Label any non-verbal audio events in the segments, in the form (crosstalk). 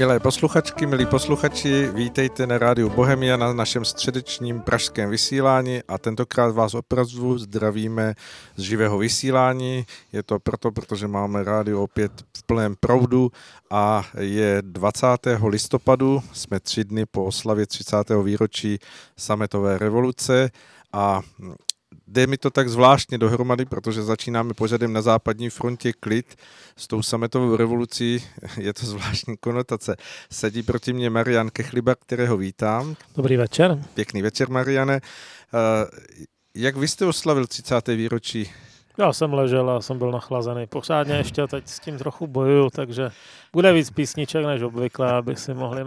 Milé posluchačky, milí posluchači, vítejte na rádiu Bohemia na našem středečním pražském vysílání a tentokrát vás opravdu zdravíme z živého vysílání. Je to proto, protože máme rádio opět v plném proudu a je 20. listopadu, jsme tři dny po oslavě 30. výročí sametové revoluce a jde mi to tak zvláštně dohromady, protože začínáme pořadem na západní frontě klid s tou sametovou revolucí, (laughs) je to zvláštní konotace. Sedí proti mě Marian Kechliba, kterého vítám. Dobrý večer. Pěkný večer, Mariane. Eh, jak vy jste oslavil 30. výročí já jsem ležel a jsem byl nachlazený. Pořádně ještě teď s tím trochu bojuju, takže bude víc písniček než obvykle, aby si mohli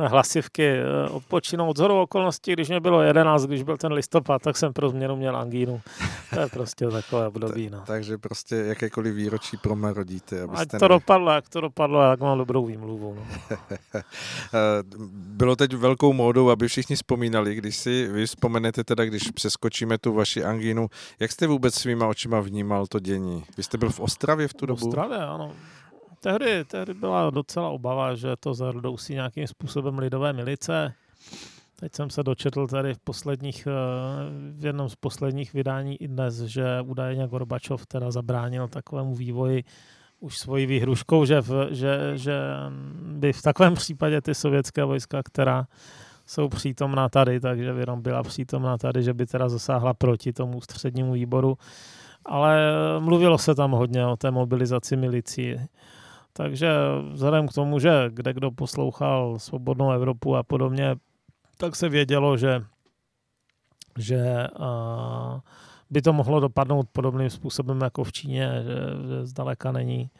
na hlasivky eh, odpočinout. Z hodou okolností, když mě bylo 11, když byl ten listopad, tak jsem pro změnu měl angínu. To je prostě takové období. No. Takže prostě jakékoliv výročí promarodíte. Ať to nebyli... dopadlo, jak to dopadlo, jak mám dobrou výmluvu. No. (laughs) Eh, bylo teď velkou módou, aby všichni vzpomínali, když si vy vzpomenete teda, když přeskočíme tu vaši angínu, jak jste vůbec svýma očima vnímal to dění? Vy jste byl v Ostravě v tu dobu? V Ostravě, ano tehdy, tehdy byla docela obava, že to zarodousí nějakým způsobem lidové milice. Teď jsem se dočetl tady v posledních, eh, v jednom z posledních vydání i dnes, že údajně Gorbačov teda zabránil takovému vývoji už svojí výhruškou, že, v, že, že by v takovém případě ty sovětské vojska, která jsou přítomná tady, takže by byla přítomná tady, že by teda zasáhla proti tomu střednímu výboru. Ale mluvilo se tam hodně o té mobilizaci milicí. Takže vzhledem k tomu, že kde kdo poslouchal Svobodnou Evropu a podobně, tak se vědělo, že, že a, by to mohlo dopadnout podobným způsobem jako v Číně, že, že zdaleka není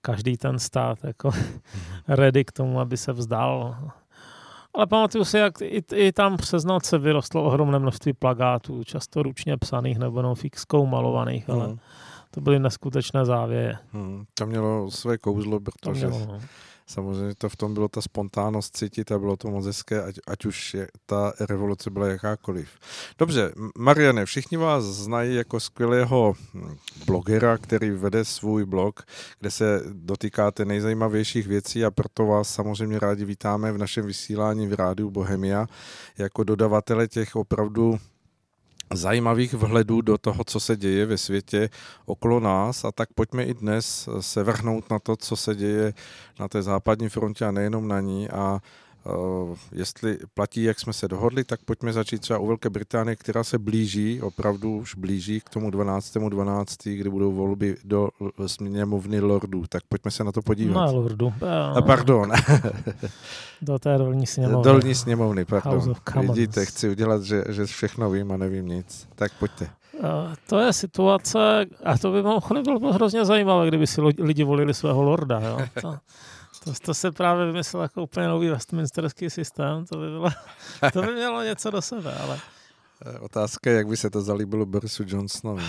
každý ten stát jako ready k tomu, aby se vzdal. Ale pamatuju si, jak i, i tam přes noc se vyrostlo ohromné množství plagátů, často ručně psaných nebo jenom fixkou malovaných, ale mm to byly neskutečné závěje. Hmm, to mělo své kouzlo, protože mělo, no. samozřejmě to v tom bylo ta spontánnost cítit a bylo to moc hezké, ať, ať už je, ta revoluce byla jakákoliv. Dobře, Mariane, všichni vás znají jako skvělého hm, blogera, který vede svůj blog, kde se dotýkáte nejzajímavějších věcí a proto vás samozřejmě rádi vítáme v našem vysílání v rádiu Bohemia jako dodavatele těch opravdu zajímavých vhledů do toho, co se děje ve světě okolo nás. A tak pojďme i dnes se vrhnout na to, co se děje na té západní frontě a nejenom na ní. A jestli platí, jak jsme se dohodli, tak pojďme začít třeba u Velké Británie, která se blíží, opravdu už blíží k tomu 12.12., 12., kdy budou volby do sněmovny lordů. Tak pojďme se na to podívat. No, lordu. A pardon. (laughs) do té dolní sněmovny. Dolní sněmovny, pardon. Vidíte, chci udělat, že, že všechno vím a nevím nic. Tak pojďte. Uh, to je situace, a to by mohlo bylo hrozně zajímavé, kdyby si lidi volili svého lorda. Jo? To, (laughs) to, to se právě vymyslel jako úplně nový westminsterský systém, to by, bylo, to by mělo něco do sebe, ale... Eh, otázka je, jak by se to zalíbilo Borisu Johnsonovi.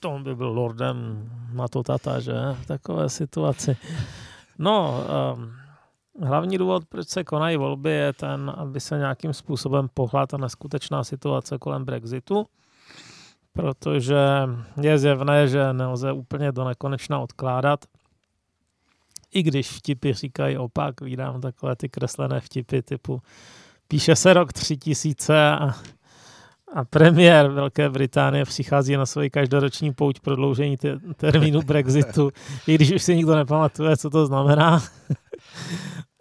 To by byl lordem na to tata, že? V takové situaci. No, um, hlavní důvod, proč se konají volby, je ten, aby se nějakým způsobem pohla ta neskutečná situace kolem Brexitu, protože je zjevné, že nelze úplně do nekonečna odkládat i když vtipy říkají opak, vydám takové ty kreslené vtipy typu píše se rok 3000 a, a premiér Velké Británie přichází na svoji každoroční pouť prodloužení te, termínu Brexitu, (laughs) i když už si nikdo nepamatuje, co to znamená.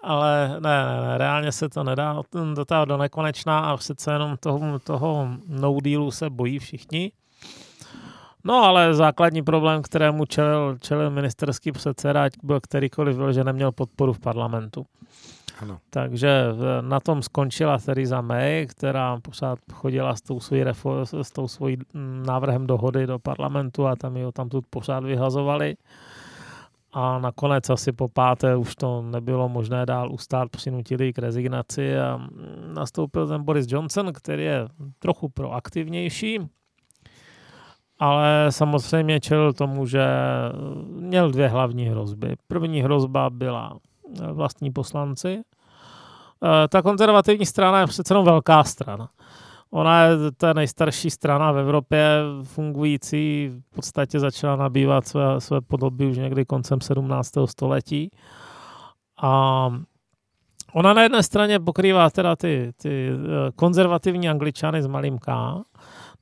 Ale ne, ne, ne, reálně se to nedá dotáhnout do nekonečná a přece jenom toho, toho no dealu se bojí všichni. No ale základní problém, kterému čelil, čelil ministerský předseda, byl kterýkoliv byl, že neměl podporu v parlamentu. Ano. Takže na tom skončila Theresa May, která pořád chodila s tou, svojí refo- s tou svojí mm, návrhem dohody do parlamentu a tam ji tam tu pořád vyhazovali. A nakonec asi po páté už to nebylo možné dál ustát, přinutili k rezignaci a mm, nastoupil ten Boris Johnson, který je trochu proaktivnější, ale samozřejmě čelil tomu, že měl dvě hlavní hrozby. První hrozba byla vlastní poslanci. Eh, ta konzervativní strana je přece jenom velká strana. Ona je ta nejstarší strana v Evropě fungující, v podstatě začala nabývat své, své podoby už někdy koncem 17. století. A ona na jedné straně pokrývá teda ty, ty eh, konzervativní angličany s malým K,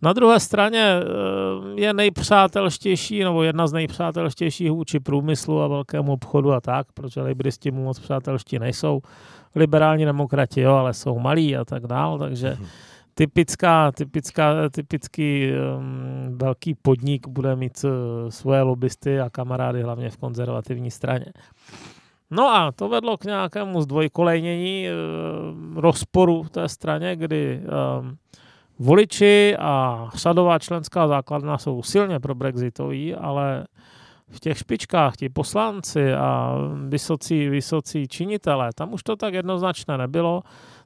na druhé straně eh, je nejpřátelštější, nebo jedna z nejpřátelštějších vůči průmyslu a velkému obchodu a tak, protože libristi mu moc přátelští nejsou. Liberální demokrati, jo, ale jsou malí a tak dál, takže mhm. typická, typická, typický um, velký podnik bude mít uh, svoje lobbysty a kamarády hlavně v konzervativní straně. No a to vedlo k nějakému zdvojkolejnění uh, rozporu v té straně, kdy um, Voliči a sadová členská základna jsou silně pro Brexitoví, ale v těch špičkách ti poslanci a vysocí, vysocí činitelé, tam už to tak jednoznačné nebylo.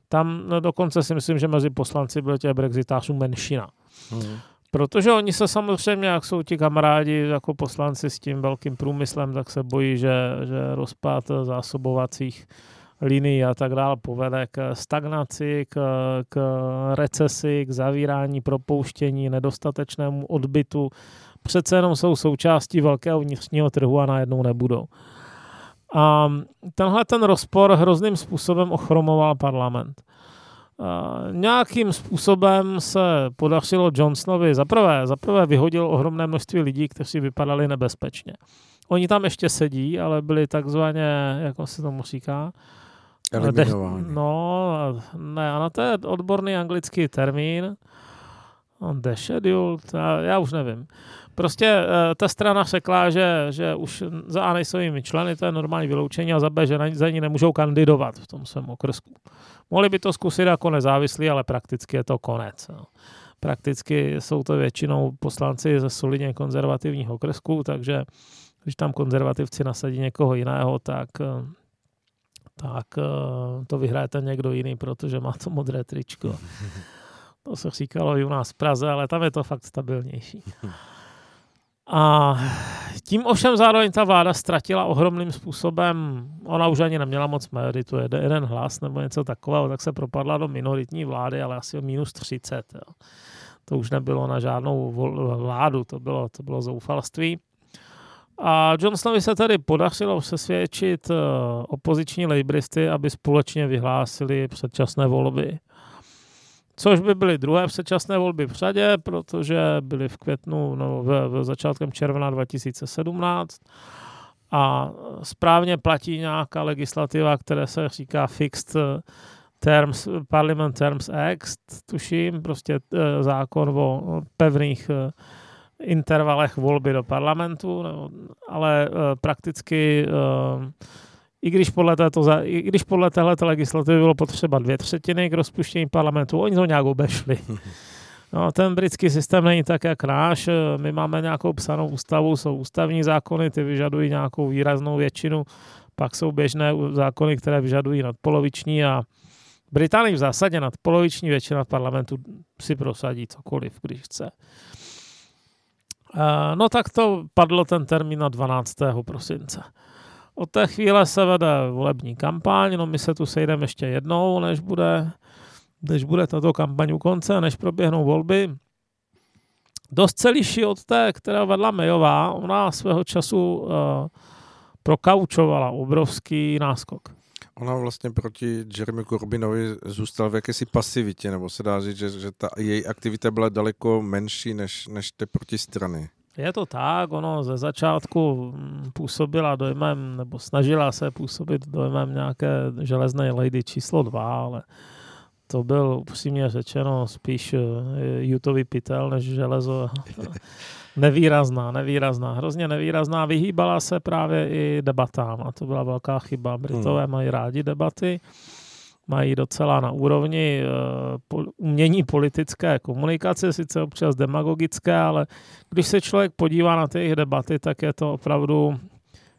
Tam no, dokonce si myslím, že mezi poslanci byl těch brexitářů menšina. Hmm. Protože oni se samozřejmě, jak jsou ti kamarádi jako poslanci s tím velkým průmyslem, tak se bojí, že, že rozpad zásobovacích linii a tak dále povede k stagnaci, k, k recesi, k zavírání, propouštění, nedostatečnému odbytu. Přece jenom jsou součástí velkého vnitřního trhu a najednou nebudou. A tenhle ten rozpor hrozným způsobem ochromoval parlament. A nějakým způsobem se podařilo Johnsonovi zaprvé, zaprvé vyhodil ohromné množství lidí, kteří vypadali nebezpečně. Oni tam ještě sedí, ale byli takzvaně, jak se tomu říká, Eliminováni. No, ne, ano, to je odborný anglický termín. Descheduled, já, já už nevím. Prostě eh, ta strana řekla, že, že už za A nejsou jimi členy, to je normální vyloučení, a za B, že na, za ní nemůžou kandidovat v tom svém okrsku. Mohli by to zkusit jako nezávislí, ale prakticky je to konec. No. Prakticky jsou to většinou poslanci ze solidně konzervativních okrsků, takže když tam konzervativci nasadí někoho jiného, tak eh, tak eh, to vyhraje ten někdo jiný, protože má to modré tričko. (laughs) To se říkalo i u nás v Praze, ale tam je to fakt stabilnější. A tím ovšem zároveň ta vláda ztratila ohromným způsobem, ona už ani neměla moc majoritu, jeden hlas nebo něco takového, tak se propadla do minoritní vlády, ale asi o minus 30. Jo. To už nebylo na žádnou vládu, to bylo, to bylo zoufalství. A Johnsonovi se tady podařilo přesvědčit eh, opoziční lejbristy, aby společně vyhlásili předčasné volby. Což by byly druhé předčasné volby v řadě, protože byly v květnu, no, v, v začátkem června 2017 a správně platí nějaká legislativa, která se říká Fixed Terms, Parliament Terms Act, tuším, prostě eh, zákon o pevných eh, intervalech volby do parlamentu, no, ale uh, prakticky uh, i když podle, této, i když podle této legislativy bylo potřeba dvě třetiny k rozpuštění parlamentu, oni to nějak obešli. (laughs) No, ten britský systém není tak, jak náš. My máme nějakou psanou ústavu, jsou ústavní zákony, ty vyžadují nějakou výraznou většinu, pak jsou běžné zákony, které vyžadují nadpoloviční a Británii v zásadě nadpoloviční většina v parlamentu si prosadí cokoliv, když chce. Eh, no tak to padlo ten termín na 12. prosince. Od té chvíle se vede volební kampaň, no my se tu sejdeme ještě jednou, než bude, než bude tato kampaň u konce, než proběhnou volby. Dost se liší od té, která vedla Mayová, ona svého času uh, prokaučovala obrovský náskok. Ona vlastně proti Jeremy Corbynovi zůstala v jakési pasivitě, nebo se dá říct, že, že ta její aktivita byla daleko menší než, než ty protistrany. Je to tak, ono ze začátku mm, působila dojmem, nebo snažila se působit dojmem nějaké železné lady číslo dva, ale to byl upřímně řečeno spíš jutový eh, pytel než železo. (laughs) Nevýrazná, nevýrazná, hrozně nevýrazná. Vyhýbala se právě i debatám a to byla velká chyba. Britové hmm. mají rádi debaty, mají docela na úrovni uh, umění politické komunikace, sice občas demagogické, ale když se člověk podívá na ty jejich debaty, tak je to opravdu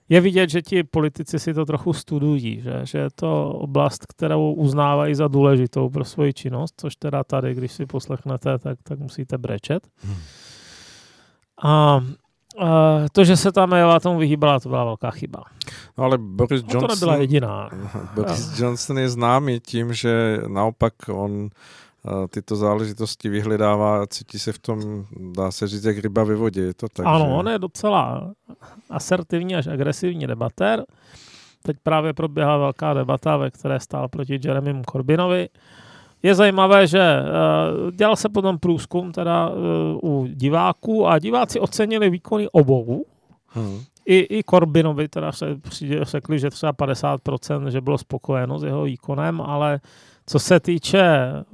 je vidět, že ti politici si to trochu studují, že, že je to oblast, kterou uznávají za důležitou pro svoji činnost, což teda tady, když si poslechnete, tak, tak musíte brečet. Hmm. A Uh, to, že se tam Eva tomu vyhýbala, to byla velká chyba. No ale Boris Johnson... No to nebyla jediná. Boris Johnson je známý tím, že naopak on uh, tyto záležitosti vyhledává a cítí se v tom, dá se říct, jak ryba ve vodě. Je to tak, ano, že... on je docela asertivní až agresivní debatér. teď právě proběhla velká debata, ve které stál proti Jeremymu Corbynovi. Je zajímavé, že uh, dělal se potom průzkum teda uh, u diváků a diváci ocenili výkony obou. Hmm. I, I Corbinovi teda se řekli, že třeba 50%, že bylo spokojeno s jeho výkonem, ale co se týče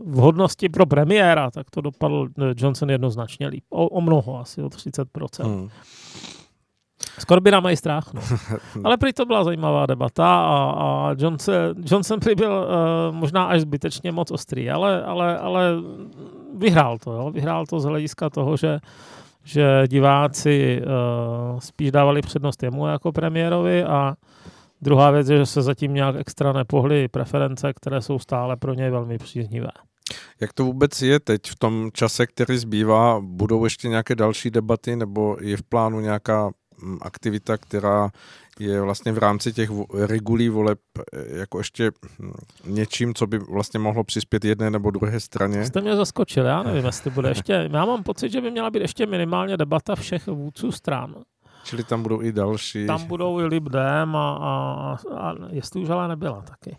vhodnosti pro premiéra, tak to dopadl Johnson jednoznačně líp. O, o mnoho, asi o 30%. Hmm. Z Corbina mají strach. No. (laughs) Ale prý to byla zajímavá debata a, a Johnson, Johnson prý byl uh, možná až zbytečně moc ostrý, ale, ale, ale vyhrál to. Jo? Vyhrál to z hlediska toho, že že diváci uh, spíš dávali přednost jemu jako premiérovi a druhá věc je, že se zatím nějak extra nepohly preference, které jsou stále pro něj velmi příznivé. Jak to vůbec je teď v tom čase, který zbývá? Budou ještě nějaké další debaty nebo je v plánu nějaká mm, aktivita, která je vlastně v rámci těch regulí voleb eh, jako ještě hm, něčím, co by vlastně mohlo přispět jedné nebo druhé straně? Jste mě zaskočil, já nevím, jestli bude ještě, (laughs) já mám pocit, že by měla být ještě minimálně debata všech vůdců stran. Čili tam budou i další. Tam budou i Libdem a, a, a jestli už ale nebyla taky.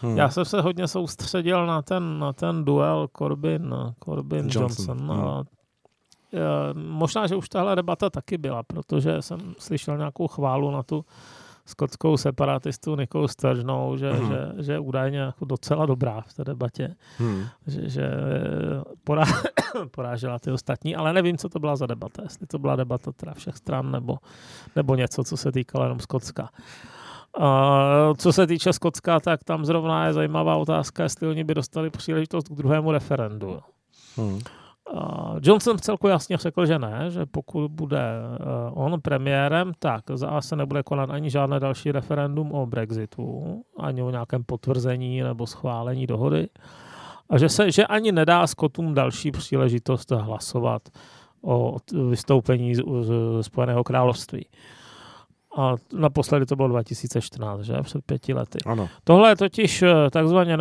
Hmm. Já jsem se hodně soustředil na ten, na ten duel Corbyn, Corbyn Johnson. Johnson. Hmm. A, e, možná, že už tahle debata taky byla, protože jsem slyšel nějakou chválu na tu skotskou separatistu Nikou Sturgenou, že, hmm. že, že je údajně jako docela dobrá v té debatě, hmm. že, že porá, (coughs) porážela ty ostatní, ale nevím, co to byla za debata, jestli to byla debata teda všech stran nebo, nebo něco, co se týkalo jenom Skotska. Uh, co se týče Skotska, tak tam zrovna je zajímavá otázka, jestli oni by dostali příležitost k druhému referendu. Hmm. Uh, Johnson v celku jasně řekl, že ne, že pokud bude uh, on premiérem, tak za A se nebude konat ani žádné další referendum o Brexitu, ani o nějakém potvrzení nebo schválení dohody. A že, se, že ani nedá Skotům další příležitost hlasovat o vystoupení z, z Spojeného království. A naposledy to bylo 2014, že? Před pěti lety. Ano. Tohle je totiž eh, takzvaně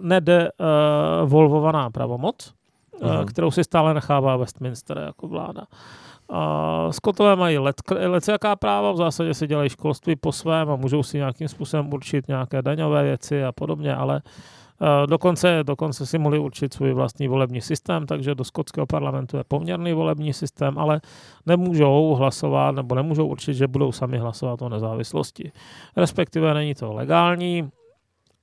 nedevolvovaná pravomoc, uh, kterou si stále nechává Westminster jako vláda. Uh, Skotové mají let, jaká práva, v zásadě si dělají školství po svém a můžou si nějakým způsobem určit nějaké daňové věci a podobně, ale uh, dokonce, dokonce si mohli určit svůj vlastní volební systém, takže do skotského parlamentu je poměrný volební systém, ale nemůžou hlasovat nebo nemůžou určit, že budou sami hlasovat o nezávislosti. Respektive není to legální,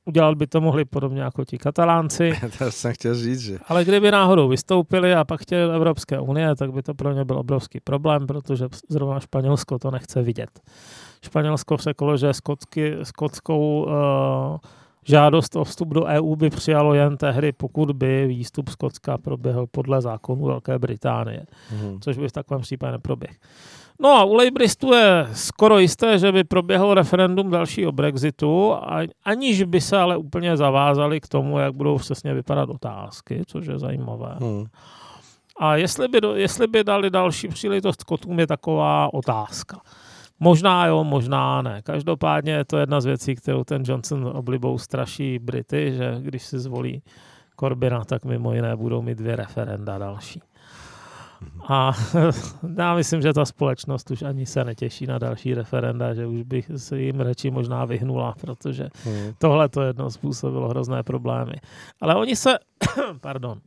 Udělat by to mohli podobně jako ti katalánci. (laughs) to jsem chtěl říct, že... Ale kdyby náhodou vystoupili a pak chtěli Evropské unie, tak by to pro ně byl obrovský problém, protože zrovna Španělsko to nechce vidět. Španělsko řeklo, že skotsky, skotskou uh, žádost o vstup do EU by přijalo jen tehdy, pokud by výstup Skotska proběhl podle zákonu Velké Británie, hmm. což by v takovém případě neproběh. No a u Labouristů je skoro jisté, že by proběhlo referendum dalšího Brexitu, aniž by se ale úplně zavázali k tomu, jak budou přesně vypadat otázky, což je zajímavé. Hmm. A jestli by, jestli by dali další příležitost Skotům, je taková otázka. Možná jo, možná ne. Každopádně je to jedna z věcí, kterou ten Johnson oblibou straší Brity, že když si zvolí Corbina, tak mimo jiné budou mít dvě referenda další. A (laughs) já myslím, že ta společnost už ani se netěší na další referenda, že už bych se jim radši možná vyhnula, protože hmm. tohle to jedno způsobilo hrozné problémy. Ale oni se, (coughs) pardon,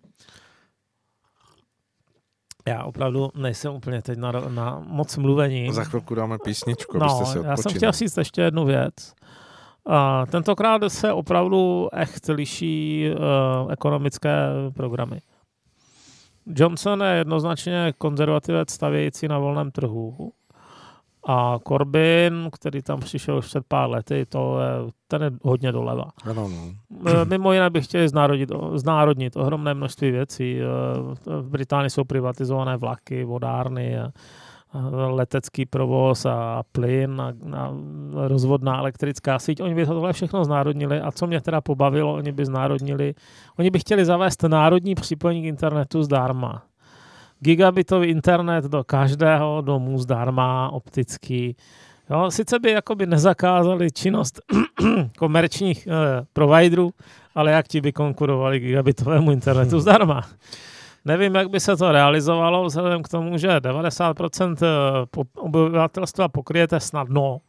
já opravdu nejsem úplně teď na, na moc mluvení. Za chvilku dáme písničku, no, abyste se já jsem chtěl říct ještě jednu věc. Uh, tentokrát se opravdu echt liší uh, ekonomické programy. Johnson je jednoznačně konzervativec stavějící na volném trhu. A Corbyn, který tam přišel už před pár lety, to je, ten je hodně doleva. Ano, no. E, mimo jiné bych chtěli znárodnit, znárodnit ohromné množství věcí. E, v Británii jsou privatizované vlaky, vodárny, a letecký provoz a plyn a, a rozvodná elektrická síť. Oni by tohle všechno znárodnili a co mě teda pobavilo, oni by znárodnili, oni by chtěli zavést národní připojení k internetu zdarma. Gigabitový internet do každého domu zdarma, optický. Jo, sice by jakoby nezakázali činnost (clears throat) komerčních eh, providerů, ale jak ti by konkurovali gigabitovému internetu zdarma. Nevím, jak by se to realizovalo, vzhledem k tomu, že 90% eh, obyvatelstva pokryjete snadno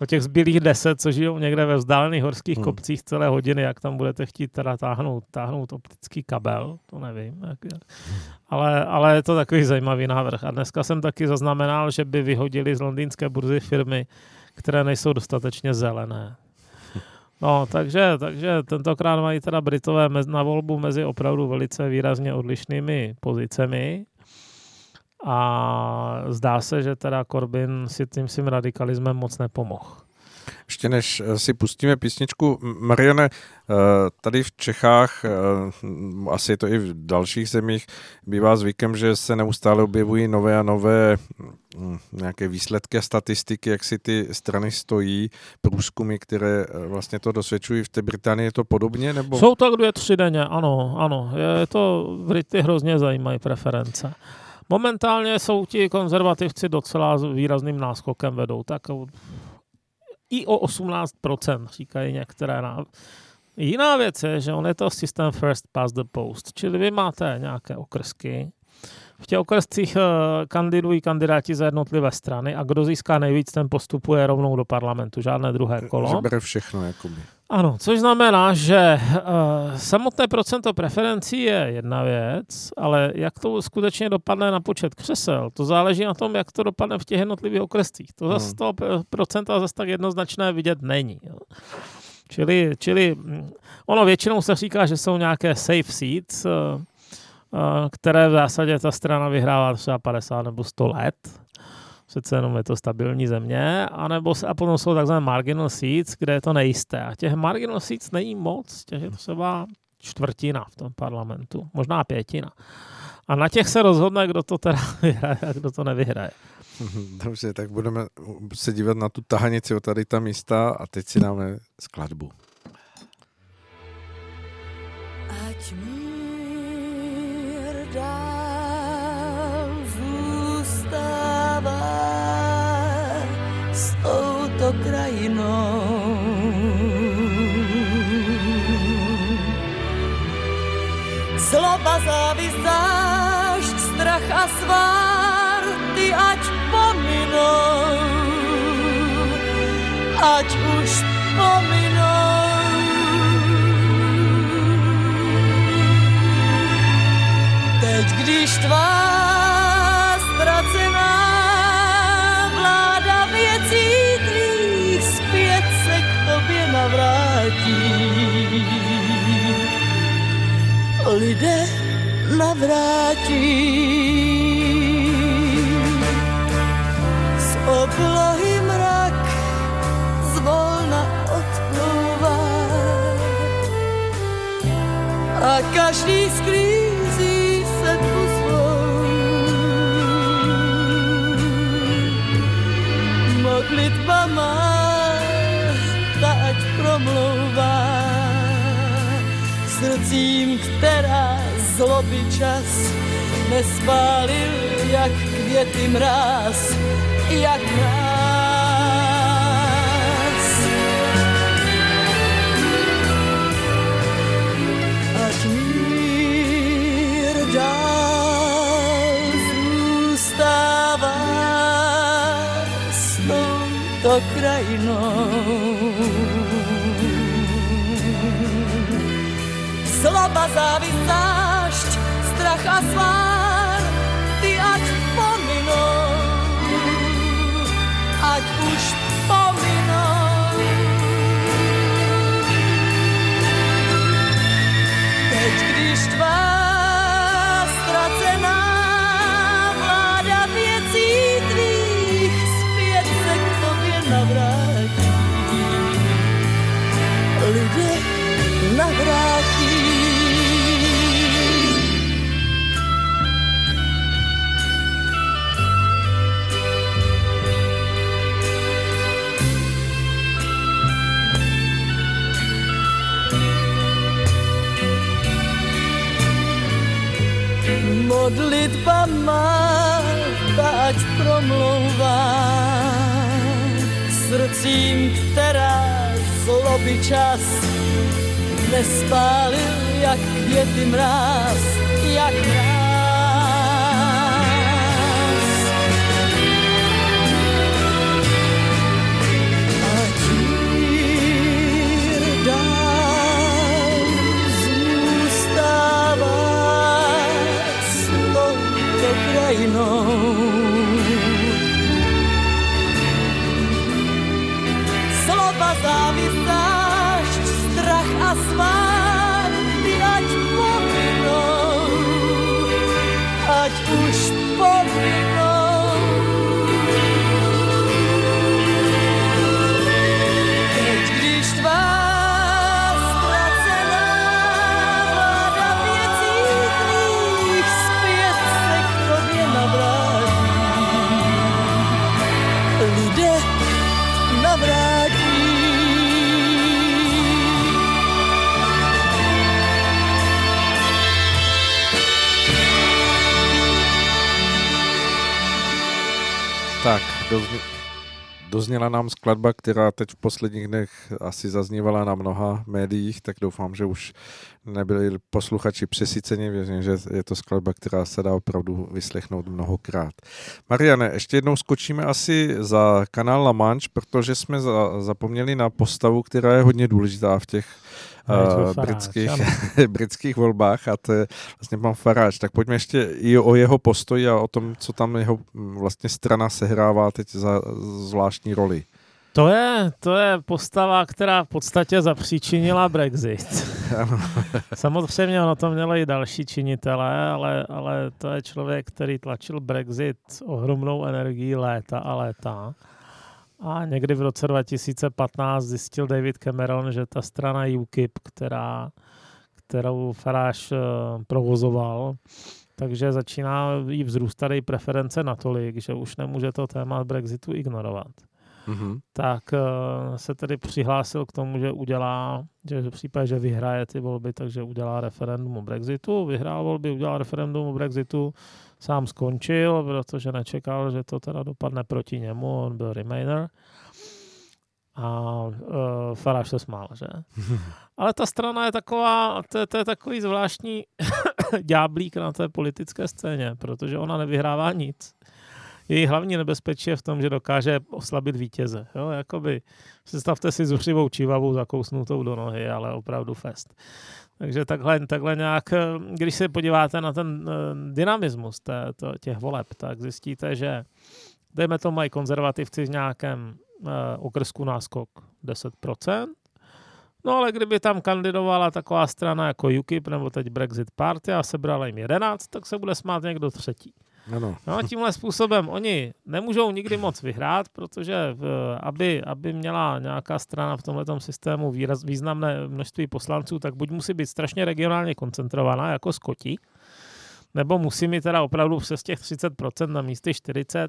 o těch zbylých deset, co žijou někde ve vzdálených horských hmm. kopcích celé hodiny, jak tam budete chtít teda táhnout, táhnout optický kabel, to nevím. Jak. Ale, ale je to takový zajímavý návrh. A dneska jsem taky zaznamenal, že by vyhodili z londýnské burzy firmy, které nejsou dostatečně zelené. No, takže, takže tentokrát mají teda Britové na volbu mezi opravdu velice výrazně odlišnými pozicemi. A zdá se, že teda Corbyn si tím svým radikalismem moc nepomohl. Ještě než eh, si pustíme písničku, Mariane, eh, tady v Čechách, eh, asi je to i v dalších zemích, bývá zvykem, že se neustále objevují nové a nové hm, nějaké výsledky a statistiky, jak si ty strany stojí, průzkumy, které vlastně to dosvědčují. V té Británii je to podobně? Nebo? Jsou to dvě, tři denně, ano, ano. Je to, Brity hrozně zajímají preference. Momentálně jsou ti konzervativci docela výrazným náskokem vedou, tak i o 18%, říkají některé. Na... Jiná věc je, že on je to systém first past the post, čili vy máte nějaké okrsky, v těch okrescích eh, kandidují kandidáti za jednotlivé strany a kdo získá nejvíc, ten postupuje rovnou do parlamentu, žádné druhé kolo. Že bere všechno, jakoby. Ano, což znamená, že uh, samotné procento preferencí je jedna věc, ale jak to skutečně dopadne na počet křesel, to záleží na tom, jak to dopadne v těch jednotlivých okrescích. To zase hmm. toho procenta zase tak jednoznačné vidět není. Jo. Čili, čili mm, ono většinou se říká, že jsou nějaké safe seats, uh, které v zásadě ta strana vyhrává třeba 50 nebo 100 let. Přece jenom je to stabilní země. A, nebo, a potom jsou takzvané marginal seats, kde je to nejisté. A těch marginal seats není moc, těch je to třeba čtvrtina v tom parlamentu, možná pětina. A na těch se rozhodne, kdo to teda (laughs) vyhraje a kdo to nevyhraje. (laughs) Dobře, tak budeme se dívat na tu tahanici o tady ta místa a teď si dáme skladbu. Ať mi dál krajinou. Zloba, závist, zášť, strach a svár, ty ať pominou, ať už pominou. Teď, když tvá Lidé navrátí. Z oblohy mrak zvolna odplouvá. A každý sklízí modlitba má, ta ať promlouvá srdcím, která zloby čas nespálil, jak květy mráz, jak mráz. Ať mír dál zůstává touto krajinou. Zloba, závist, zášť, strach a svár, modlitba má, ať promlouvá srdcím, která zloby čas nespálil, jak květy mráz, jak mráz. Slova závistášť, strach a svár, ty ať pominou, ať už pominou. Dozně, dozněla nám skladba, která teď v posledních dnech asi zaznívala na mnoha médiích, tak doufám, že už nebyli posluchači přesyceni, věřím, že je to skladba, která se dá opravdu vyslechnout mnohokrát. Mariane, ještě jednou skočíme asi za kanál La Manche, protože jsme za, zapomněli na postavu, která je hodně důležitá v těch uh, britských, (laughs) britských volbách a to je vlastně pan Faráč. Tak pojďme ještě i o jeho postoji a o tom, co tam jeho mm, vlastně strana sehrává teď za zvláštní roli. To je, to je postava, která v podstatě zapříčinila Brexit. (laughs) Samozřejmě ono to mělo i další činitele, ale, ale to je člověk, který tlačil Brexit ohromnou energií léta a léta. A někdy v roce 2015 zjistil David Cameron, že ta strana UKIP, která, kterou Farage uh, provozoval, takže začíná jí vzrůstat její preference natolik, že už nemůže to téma Brexitu ignorovat. Mm-hmm. Tak uh, se tedy přihlásil k tomu, že udělá, že v případě, že vyhraje ty volby, takže udělá referendum o Brexitu. Vyhrál volby, udělal referendum o Brexitu, sám skončil, protože nečekal, že to teda dopadne proti němu, on byl Remainer. A uh, Farage se smál, že? (laughs) Ale ta strana je taková, to, to je takový zvláštní (coughs) ďáblík na té politické scéně, protože ona nevyhrává nic její hlavní nebezpečí je v tom, že dokáže oslabit vítěze. Jo? Jakoby, představte si zuřivou čívavou zakousnutou do nohy, ale opravdu fest. Takže takhle, takhle nějak, když se podíváte na ten uh, dynamismus té, to, těch voleb, tak zjistíte, že dejme to mají konzervativci v nějakém uh, okrsku náskok 10%, No ale kdyby tam kandidovala taková strana jako UKIP nebo teď Brexit Party a sebrala jim 11, tak se bude smát někdo třetí. Ano. No, tímhle způsobem oni nemůžou nikdy moc vyhrát, protože v, aby, aby měla nějaká strana v tomto systému výraz, významné množství poslanců, tak buď musí být strašně regionálně koncentrovaná, jako Skoti, nebo musí mít teda opravdu přes těch 30% na místě 40%,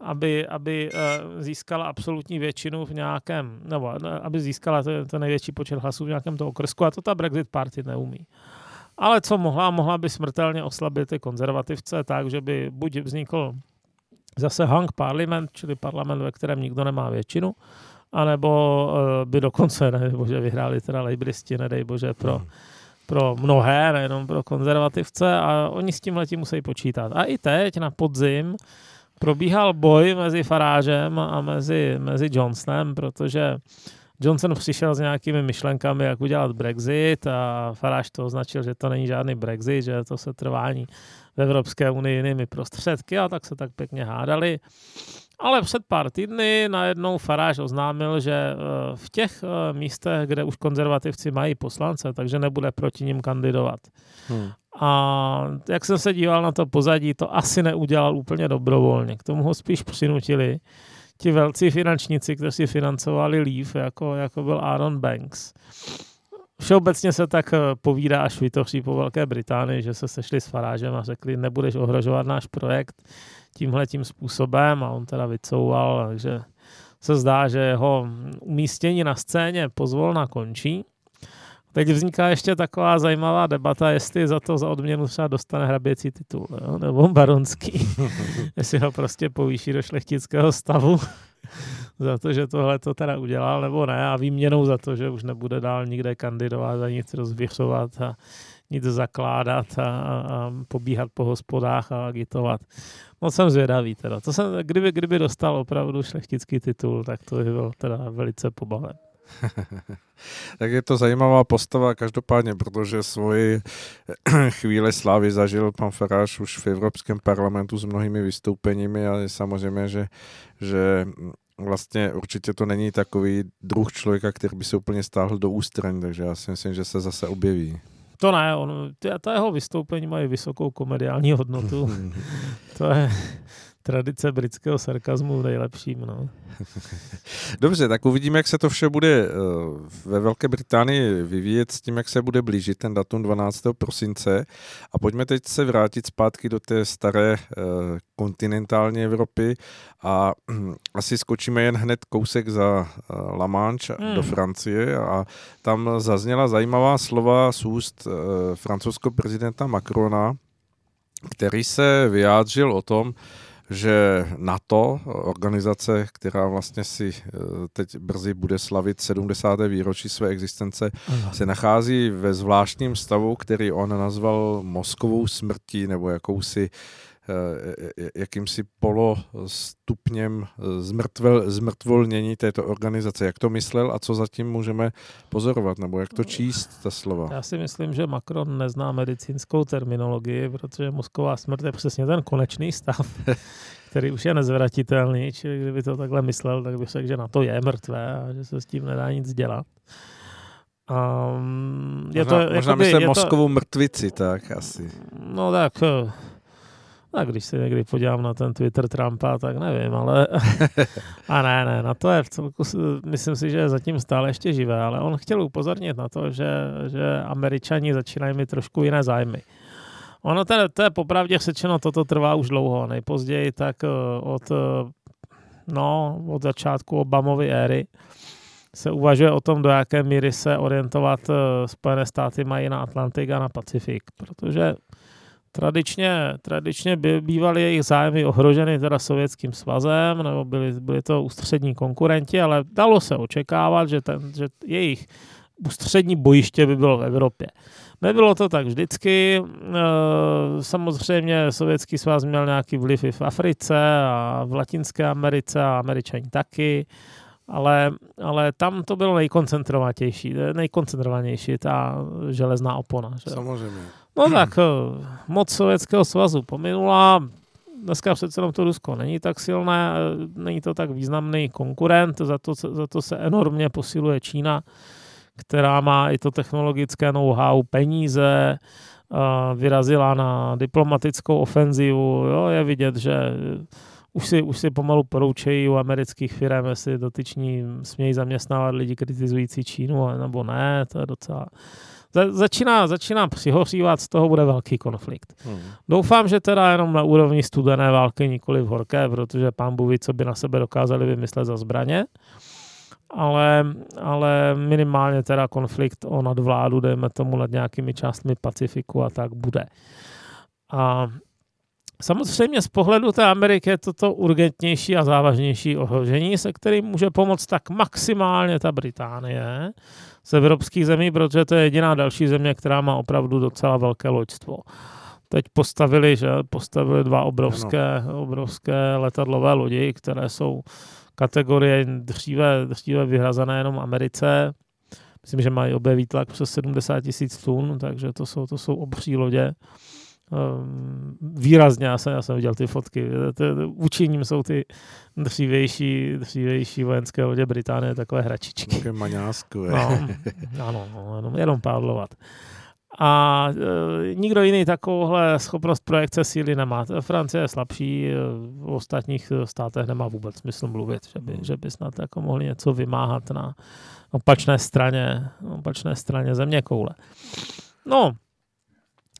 aby, aby uh, získala absolutní většinu v nějakém, nebo aby získala to, to největší počet hlasů v nějakém toho okrsku a to ta Brexit Party neumí. Ale co mohla, mohla by smrtelně oslabit ty konzervativce tak, že by buď vznikl zase hang parlament, čili parlament, ve kterém nikdo nemá většinu, anebo uh, by dokonce, nedej bože, vyhráli teda lejbristi, nedej bože, pro, hmm. pro mnohé, nejenom pro konzervativce a oni s tím letím musí počítat. A i teď na podzim probíhal boj mezi Farážem a mezi, mezi Johnsonem, protože Johnson přišel s nějakými myšlenkami, jak udělat Brexit a Farage to označil, že to není žádný Brexit, že to se trvání v Evropské unii jinými prostředky a tak se tak pěkně hádali. Ale před pár týdny najednou Farage oznámil, že eh, v těch eh, místech, kde už konzervativci mají poslance, takže nebude proti ním kandidovat. Hmm. A jak jsem se díval na to pozadí, to asi neudělal úplně dobrovolně. K tomu ho spíš přinutili ti velcí finančníci, kteří financovali Leaf, jako, jako byl Aaron Banks. Všeobecně se tak eh, povídá až vytoří po Velké Británii, že se sešli s Farážem a řekli, nebudeš ohrožovat náš projekt tímhle tím způsobem a on teda vycouval, takže se zdá, že jeho umístění na scéně pozvolna končí. Teď vzniká ještě taková zajímavá debata, jestli za to za odměnu třeba dostane hraběcí titul, jo? nebo baronský. (laughs) jestli ho prostě povýší do šlechtického stavu (laughs) za to, že tohle to teda udělal, nebo ne, a výměnou za to, že už nebude dál nikde kandidovat a nic rozvěřovat a nic zakládat a, a pobíhat po hospodách a agitovat. No jsem zvědavý teda. To jsem, kdyby, kdyby dostal opravdu šlechtický titul, tak to by byl teda velice pobaven. (laughs) tak je to zajímavá postava každopádně, protože svoji (clears throat) chvíli slávy zažil pan Faráš už v Evropském parlamentu s mnohými vystoupeními a je samozřejmě, že, že vlastně určitě to není takový druh člověka, který by se úplně stáhl do ústraní, takže já si myslím, že se zase objeví. To ne, on, ta jeho vystoupení mají vysokou komediální hodnotu. (laughs) to je, tradice britského sarkazmu nejlepším. No. (laughs) Dobře, tak uvidíme, jak se to vše bude eh, ve Velké Británii vyvíjet s tím, jak se bude blížit ten datum 12. prosince. A pojďme teď se vrátit zpátky do té staré eh, kontinentální Evropy a hm, asi skočíme jen hned kousek za eh, La Manche hmm. do Francie a tam zazněla zajímavá slova z úst francouzského prezidenta Macrona, který se vyjádřil o tom, že NATO, organizace, která vlastně si eh, teď brzy bude slavit 70. výročí své existence, Aha. se nachází ve zvláštním stavu, který on nazval mozkovou smrtí nebo jakousi Eh, jakýmsi polostupněm zmrtvel, zmrtvolnění této organizace. Jak to myslel a co zatím můžeme pozorovat, nebo jak to číst, ta slova? Já si myslím, že Macron nezná medicínskou terminologii, protože mozková smrt je přesně ten konečný stav, (laughs) který už je nezvratitelný, čili kdyby to takhle myslel, tak bych řekl, že na to je mrtvé a že se s tím nedá nic dělat. Um, je možná, to, možná jakoby, myslím mozkovou to, mrtvici, tak asi. No tak tak když se někdy podívám na ten Twitter Trumpa, tak nevím, ale... (laughs) a ne, ne, na to je v celku, myslím si, že je zatím stále ještě živé, ale on chtěl upozornit na to, že, že američani začínají mít trošku jiné zájmy. Ono to, to je popravdě řečeno, toto trvá už dlouho. Nejpozději tak eh, od, eh, no, od začátku Obamovy éry se uvažuje o tom, do jaké míry se orientovat eh, Spojené státy mají na Atlantik a na Pacifik, protože Tradičně, tradičně by bývaly jejich zájmy ohroženy teda sovětským svazem, nebo byli, byli to ústřední konkurenti, ale dalo se očekávat, že, ten, že jejich ústřední bojiště by bylo v Evropě. Nebylo to tak vždycky. E, samozřejmě Sovětský svaz měl nějaký vliv i v Africe a v Latinské Americe a Američani taky, ale, ale tam to bylo nejkoncentrovanější, nejkoncentrovanější ta železná opona. Že? Samozřejmě. No tak eh, moc Sovětského svazu pominula, dneska přece to Rusko není tak silné, eh, není to tak významný konkurent, za to, za to se enormně posiluje Čína, která má i to technologické know-how, peníze, eh, vyrazila na diplomatickou ofenzivu. Jo, je vidět, že už si, už si pomalu poroučejí u amerických firm, jestli dotyční smějí zaměstnávat lidi kritizující Čínu, nebo ne, to je docela začíná, začíná přihořívat, z toho bude velký konflikt. Hmm. Doufám, že teda jenom na úrovni studené války, nikoli v horké, protože pán Buví, co by na sebe dokázali vymyslet za zbraně, ale, ale minimálně teda konflikt o nadvládu, dejme tomu nad nějakými částmi Pacifiku a tak bude. A Samozřejmě z pohledu té Ameriky je toto urgentnější a závažnější ohrožení, se kterým může pomoct tak maximálně ta Británie, z evropských zemí, protože to je jediná další země, která má opravdu docela velké loďstvo. Teď postavili, že postavili dva obrovské, obrovské letadlové lodi, které jsou kategorie dříve, dříve vyhrazené jenom Americe. Myslím, že mají obě výtlak přes 70 tisíc tun, takže to jsou, to jsou obří lodě. Ehm, výrazně, já jsem, já jsem viděl ty fotky, vůči ním jsou ty dřívější, dřívější vojenské lodě Británie, takové hračičky. Také maňáskové. No, (laughs) ano, no, jenom, jenom pádlovat. A e, nikdo jiný takovouhle schopnost projekce síly nemá. Francie je slabší, e, v ostatních státech nemá vůbec smysl mluvit, že by, že by snad jako mohli něco vymáhat na opačné straně, opačné straně země koule. No,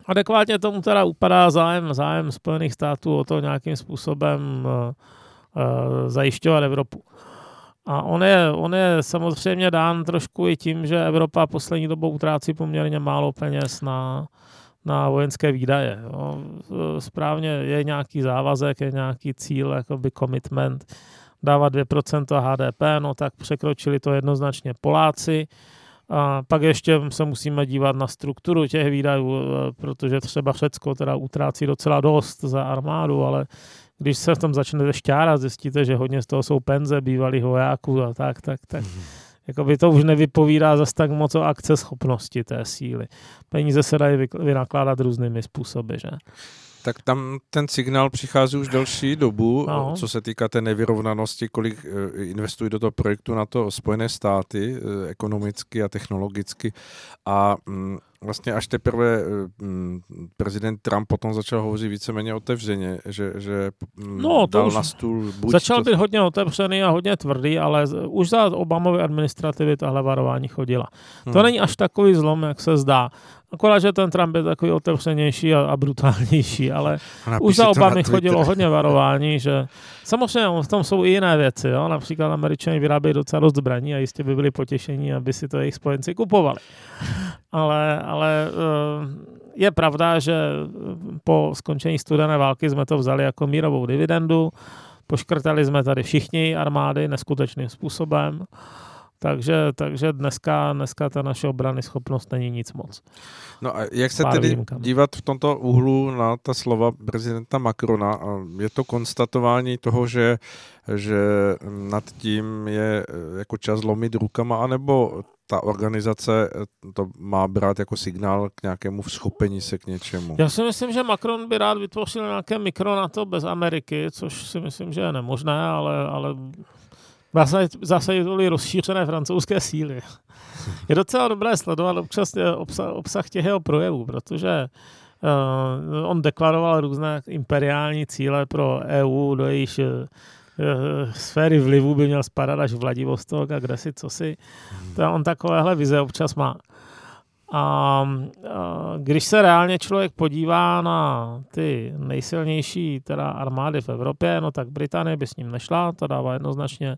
adekvátně tomu teda upadá zájem, zájem Spojených států o to nějakým způsobem uh, uh, zajišťovat Evropu. A on je, on je samozřejmě dán trošku i tím, že Evropa poslední dobou utrácí poměrně málo peněz na, na vojenské výdaje. Jo. Správně je nějaký závazek, je nějaký cíl, jakoby commitment, dávat 2% HDP, no tak překročili to jednoznačně Poláci, a pak ještě se musíme dívat na strukturu těch výdajů, e, protože třeba Řecko teda utrácí docela dost za armádu, ale když se v tom začnete šťárat, zjistíte, že hodně z toho jsou penze bývalých vojáků a tak, tak, tak. Mm-hmm. Jakoby to už nevypovídá zase tak moc o akce schopnosti té síly. Peníze se dají vynakládat různými způsoby, že? Tak tam ten signál přichází už delší dobu, no. co se týká té nevyrovnanosti, kolik eh, investují do toho projektu na to Spojené státy eh, ekonomicky a technologicky. A mm, vlastně až teprve eh, mm, prezident Trump potom začal hovořit víceméně otevřeně, že, že mm, no, dal už na stůl... Buď začal to... být hodně otevřený a hodně tvrdý, ale už za Obamovy administrativy tahle varování chodila. Hmm. To není až takový zlom, jak se zdá. Akorát, že ten Trump je takový otevřenější a, a brutálnější, ale už za Obamy chodilo (laughs) hodně varování, že samozřejmě v tom jsou i jiné věci. Jo? Například američani vyrábějí docela dost zbraní a jistě by byli potěšení, aby si to jejich spojenci kupovali. Ale, ale uh, je pravda, že po skončení studené války jsme to vzali jako mírovou dividendu. Poškrtali jsme tady všichni armády neskutečným způsobem. Takže, takže dneska, dneska ta naše obrany schopnost není nic moc. No a jak se tedy výjimkami. dívat v tomto úhlu na ta slova prezidenta Macrona? Je to konstatování toho, že, že nad tím je eh, jako čas lomit rukama, anebo ta organizace eh, to má brát jako signál k nějakému vzchopení se k něčemu? Já si myslím, že Macron by rád vytvořil nějaké mikro na to bez Ameriky, což si myslím, že je nemožné, ale, ale zase byly rozšířené francouzské síly. Je docela dobré sledovat občas eh, obsah, obsah těch jeho projevů, protože uh, on deklaroval různé imperiální cíle pro EU, do jejich uh, sféry vlivu by měl spadat až Vladivostok a kde si, co si. To on takovéhle vize občas má. A, a když se reálně člověk podívá na ty nejsilnější teda armády v Evropě, no tak Británie by s ním nešla, to dává jednoznačně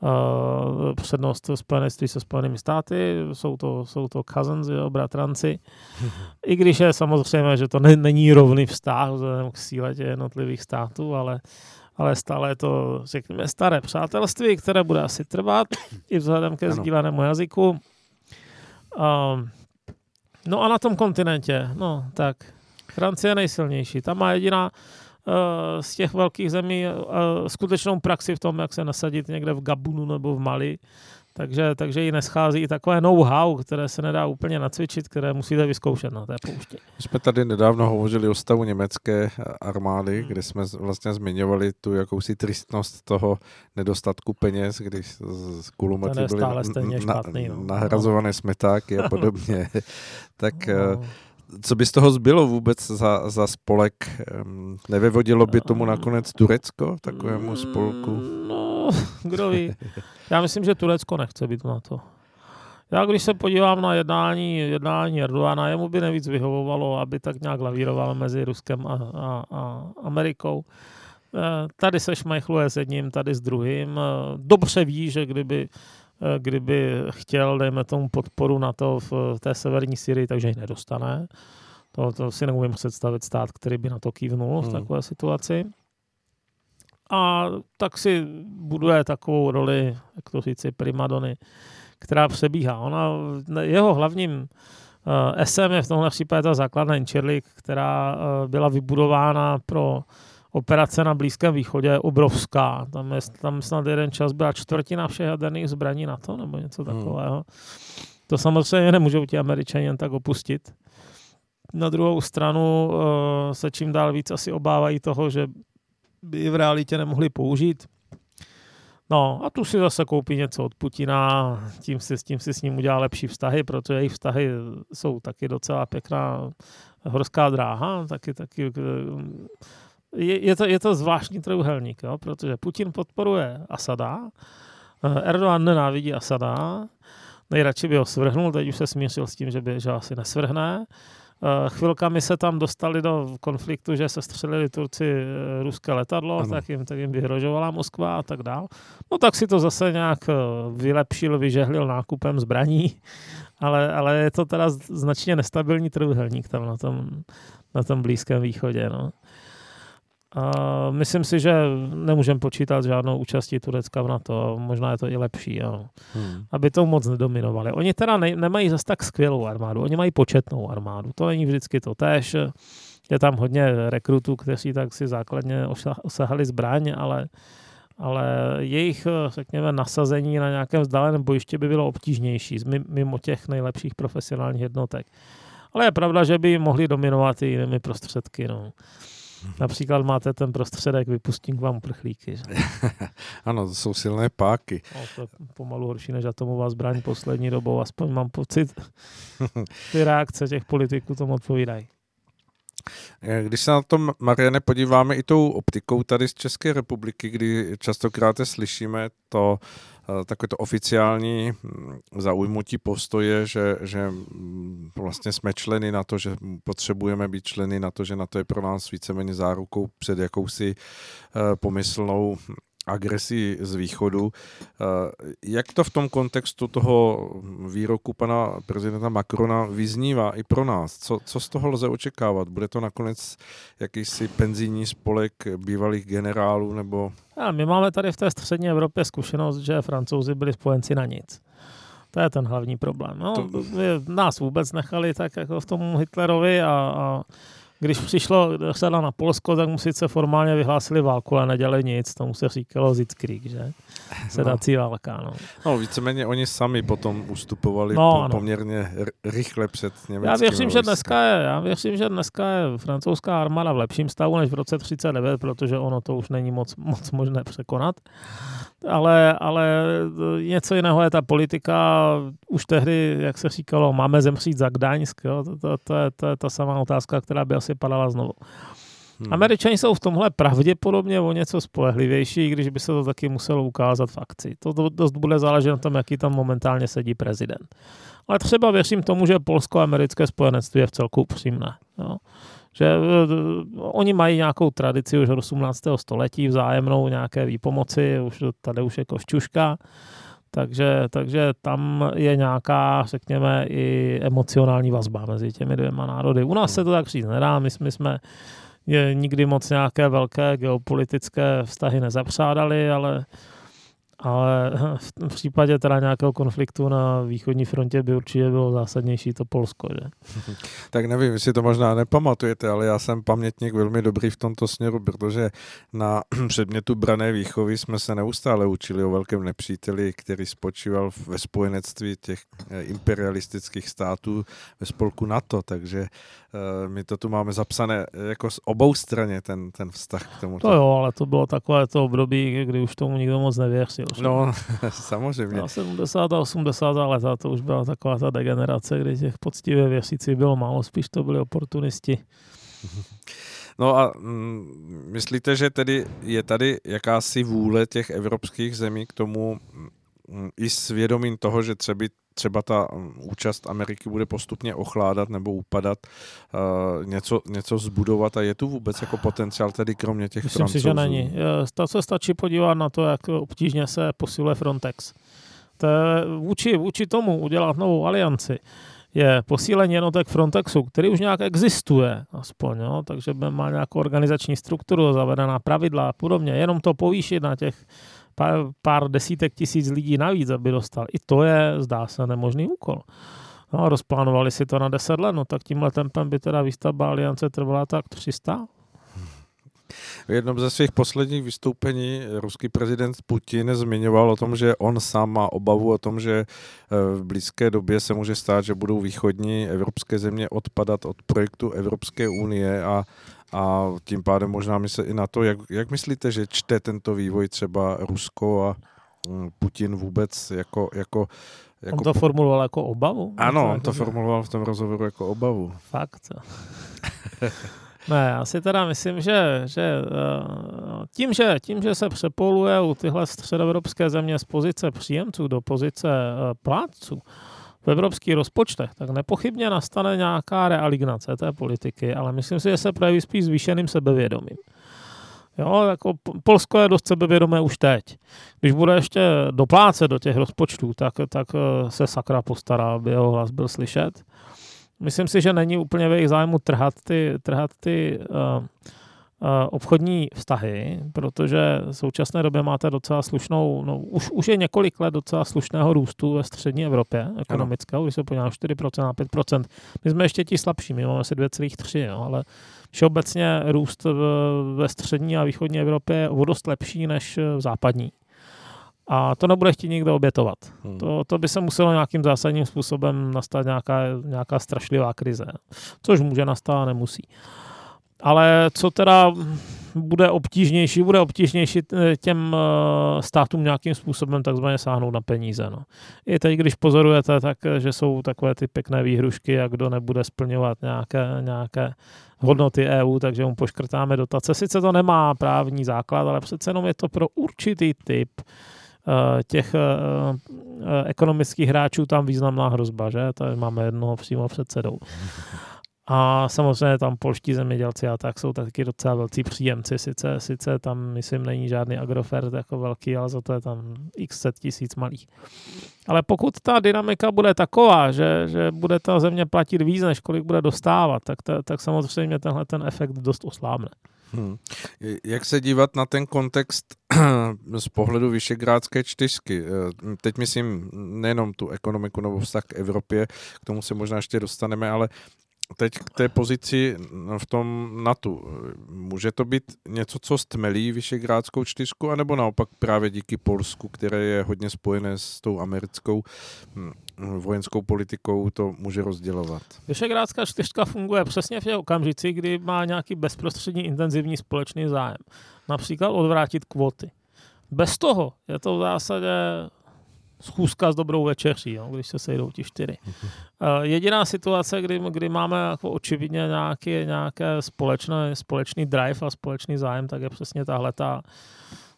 uh, přednost spojenectví se Spojenými státy, jsou to, jsou to cousins, jo, bratranci. (laughs) I když je samozřejmě, že to ne, není rovný vztah vzhledem k síle těch jednotlivých států, ale, ale stále je to, řekněme, staré přátelství, které bude asi trvat i vzhledem ke sdílenému jazyku. Um, No a na tom kontinentě, no tak, Francie je nejsilnější. Tam má jediná uh, z těch velkých zemí uh, skutečnou praxi v tom, jak se nasadit někde v Gabunu nebo v Mali. Takže, takže jí neschází i takové know-how, které se nedá úplně nacvičit, které musíte vyzkoušet na té poušti. My jsme tady nedávno hovořili o stavu německé armády, hmm. kde jsme vlastně zmiňovali tu jakousi tristnost toho nedostatku peněz, když z kulomety byly na, špatný, no. nahrazované smetáky a podobně. (laughs) tak no. co by z toho zbylo vůbec za, za spolek? Nevyvodilo by tomu nakonec Turecko, takovému spolku? No, (laughs) kdo ví. Já myslím, že Turecko nechce být na to. Já když se podívám na jednání, jednání Erdogana, jemu by nevíc vyhovovalo, aby tak nějak lavíroval mezi Ruskem a, a, a Amerikou. Eh, tady se šmajchluje s jedním, tady s druhým. Eh, dobře ví, že kdyby, eh, kdyby chtěl, dejme tomu podporu na to v té severní Syrii, takže ji nedostane. To, to si neumím představit stát, který by na to kývnul v hmm. takové situaci a tak si buduje takovou roli, jak to říci, primadony, která přebíhá. Ona, jeho hlavním uh, SM je v tomhle případě ta základna Inčerlik, která uh, byla vybudována pro operace na Blízkém východě obrovská. Tam, je, tam snad jeden čas byla čtvrtina všech jaderných zbraní na to, nebo něco hmm. takového. Hmm. To samozřejmě nemůžou ti američani jen tak opustit. Na druhou stranu uh, se čím dál víc asi obávají toho, že by v realitě nemohli použít. No a tu si zase koupí něco od Putina, tím si, tím si s ním udělá lepší vztahy, protože jejich vztahy jsou taky docela pěkná horská dráha, taky, taky je, je, to, je to zvláštní trojuhelník, jo, protože Putin podporuje Asada, Erdogan nenávidí Asada, nejradši by ho svrhnul, teď už se smířil s tím, že by že asi nesvrhne. Eh, chvilkami se tam dostali do konfliktu, že se střelili Turci eh, ruské letadlo, tak jim, tak jim vyhrožovala Moskva a tak dál. No tak si to zase nějak eh, vylepšil, vyžehlil nákupem zbraní, (laughs) ale, ale je to teda značně nestabilní trvhelník tam na tom, na tom Blízkém východě. No. A myslím si, že nemůžeme počítat žádnou účastí Turecka v NATO. Možná je to i lepší, jo. Hmm. aby to moc nedominovali. Oni teda ne, nemají zase tak skvělou armádu, oni mají početnou armádu. To není vždycky to tež. Je tam hodně rekrutů, kteří tak si základně osahali zbraň, ale, ale jejich, řekněme, nasazení na nějakém vzdáleném bojišti by bylo obtížnější, mimo těch nejlepších profesionálních jednotek. Ale je pravda, že by mohli dominovat i jinými prostředky. No. Například máte ten prostředek, vypustím k vám uprchlíky. Že? (laughs) ano, to jsou silné páky. No, to je pomalu horší než atomová zbraň poslední dobou, aspoň mám pocit. (laughs) Ty reakce těch politiků tomu odpovídají. Když se na tom, Mariane, podíváme i tou optikou tady z České republiky, kdy častokrát slyšíme to Eh, takové to oficiální hm, zaujmutí postoje, že, že hm, vlastně jsme členy na to, že potřebujeme být členy na to, že na to je pro nás víceméně zárukou před jakousi eh, pomyslnou agresí z východu. Jak to v tom kontextu toho výroku pana prezidenta Macrona vyznívá i pro nás? Co, co z toho lze očekávat? Bude to nakonec jakýsi penzijní spolek bývalých generálů nebo... A my máme tady v té střední Evropě zkušenost, že francouzi byli spojenci na nic. To je ten hlavní problém. No, to... Nás vůbec nechali tak jako v tom Hitlerovi a, a když přišlo řada na Polsko, tak mu sice formálně vyhlásili válku, ale nedělali nic, tomu se říkalo Zitzkrieg, že? (laughs) Sedací no. válka, no. No, víceméně oni sami potom ustupovali no, po, poměrně rychle před německými Já věřím, že dneska je, já věřím, že dneska je francouzská armáda v lepším stavu než v roce 39, protože ono to už není moc, moc možné překonat. Ale, ale něco jiného je ta politika. Už tehdy, jak se říkalo, máme zemřít za Gdaňsk. Jo? To, to, to, je, to je ta samá otázka, která by asi padala znovu. Hmm. Američani jsou v tomhle pravděpodobně o něco spolehlivější, když by se to taky muselo ukázat v akci. To dost bude záležet na tom, jaký tam momentálně sedí prezident. Ale třeba věřím tomu, že polsko-americké spojenectví je v celku upřímné. Jo. Že uh, oni mají nějakou tradici už od 18. století vzájemnou nějaké výpomoci, už tady už je košťuška, takže, takže tam je nějaká, řekněme, i emocionální vazba mezi těmi dvěma národy. U nás se to tak říct nedá, my, my jsme je nikdy moc nějaké velké geopolitické vztahy nezapřádali, ale ale (laughs) v případě teda nějakého konfliktu na východní frontě by určitě bylo zásadnější to Polsko, že? (laughs) tak nevím, jestli to možná nepamatujete, ale já jsem pamětník velmi dobrý v tomto směru, protože na (clears throat) předmětu brané výchovy jsme se neustále učili o velkém nepříteli, který spočíval ve spojenectví těch eh, imperialistických států ve spolku NATO, takže uh, my to tu máme zapsané jako z obou straně, ten, ten vztah k tomu. To jo, ale to bylo takové to období, kdy už tomu nikdo moc nevěřil. No, (laughs) samozřejmě. Na 70. a 80. leta to už byla taková ta degenerace, kdy těch poctivě věřících bylo málo, spíš to byli oportunisti. No a mm, myslíte, že tedy je tady jakási vůle těch evropských zemí k tomu mm, i s vědomím toho, že třeba, třeba ta mm, účast Ameriky bude postupně ochládat nebo upadat, uh, něco, něco zbudovat a je tu vůbec jako potenciál tedy kromě těch Myslím francouzů? si, že není. To se stačí podívat na to, jak obtížně se posiluje Frontex. To je vůči, vůči tomu udělat novou alianci je posílení jednotek Frontexu, který už nějak existuje, aspoň, jo? takže má nějakou organizační strukturu, zavedená pravidla a podobně. Jenom to povýšit na těch pár, pár desítek tisíc lidí navíc, aby dostal. I to je, zdá se, nemožný úkol. No, rozplánovali si to na 10 let, no tak tímhle tempem by teda výstavba aliance trvala tak 300, v jednom ze svých posledních vystoupení ruský prezident Putin zmiňoval o tom, že on sám má obavu o tom, že eh, v blízké době se může stát, že budou východní evropské země odpadat od projektu Evropské unie a a tím pádem možná myslet i na to, jak, jak myslíte, že čte tento vývoj třeba Rusko a mm, Putin vůbec jako, jako jako... On to formuloval jako obavu? Ano, on to formuloval v tom rozhovoru jako obavu. Fakt. (laughs) Ne, já si teda myslím, že, že eh, tím, že tím, že se přepoluje u tyhle středoevropské země z pozice příjemců do pozice eh, plátců v evropských rozpočtech, tak nepochybně nastane nějaká realignace té politiky, ale myslím si, že se projeví spíš zvýšeným sebevědomím. Jo, jako Polsko je dost sebevědomé už teď. Když bude ještě doplácet do těch rozpočtů, tak, tak eh, se sakra postará, aby jeho hlas byl slyšet myslím si, že není úplně ve jejich zájmu trhat ty, trhat ty uh, obchodní vztahy, protože v současné době máte docela slušnou, no už, už je několik let docela slušného růstu ve střední Evropě ekonomického, když se podíváme 4% na 5%. My jsme ještě ti slabší, my máme asi 2,3, ale všeobecně růst ve střední a východní Evropě je o dost lepší než v západní. A to nebude chtít nikdo obětovat. Hmm. To, to by se muselo nějakým zásadním způsobem nastat nějaká, nějaká strašlivá krize. Což může nastat a nemusí. Ale co teda bude obtížnější, bude obtížnější eh, těm eh, státům nějakým způsobem takzvaně sáhnout na peníze. No. I teď, když pozorujete, tak, eh, že jsou takové ty pěkné výhrušky a kdo nebude splňovat nějaké, nějaké hodnoty EU, takže mu poškrtáme dotace. Sice to nemá právní základ, ale přece jenom je to pro určitý typ těch ekonomických hráčů tam významná hrozba, že? Tady máme jednoho přímo předsedou. A samozřejmě tam polští zemědělci a tak jsou taky docela velcí příjemci. Sice, sice tam, myslím, není žádný agrofert jako velký, ale za to je tam x set tisíc malých. Ale pokud ta dynamika bude taková, že, že bude ta země platit víc, než kolik bude dostávat, tak, ta, tak samozřejmě tenhle ten efekt dost oslábne. Hmm. Jak se dívat na ten kontext (clears throat) z pohledu Vyšegrádské čtyřky? Eh, teď myslím nejenom tu ekonomiku nebo vztah k Evropě, k tomu se možná ještě dostaneme, ale teď k té pozici v tom NATO. Může to být něco, co stmelí Vyšegrádskou čtyřku, anebo naopak právě díky Polsku, které je hodně spojené s tou americkou hm, vojenskou politikou, to může rozdělovat? Vyšegrádská čtyřka funguje přesně v těch okamžici, kdy má nějaký bezprostřední intenzivní společný zájem. Například odvrátit kvóty. Bez toho je to v zásadě schůzka s dobrou večeří, jo, když se sejdou ti čtyři. Uh, jediná situace, kdy, kdy máme jako očividně nějaký, nějaké společné, společný drive a společný zájem, tak je přesně tahle ta.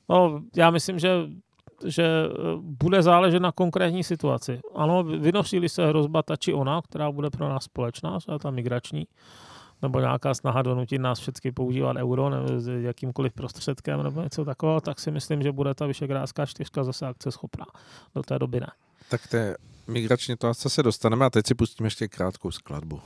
No, já myslím, že že eh, bude záležet na konkrétní situaci. Ano, vynosí se hrozba ta či ona, která bude pro nás společná, třeba ta migrační, nebo nějaká snaha donutit nás všechny používat euro nebo jakýmkoliv prostředkem nebo něco takového, tak si myslím, že bude ta Vyšegrádská čtyřka zase akce schopná. Do té doby ne. Tak té migrační to se dostaneme a teď si pustíme ještě krátkou skladbu.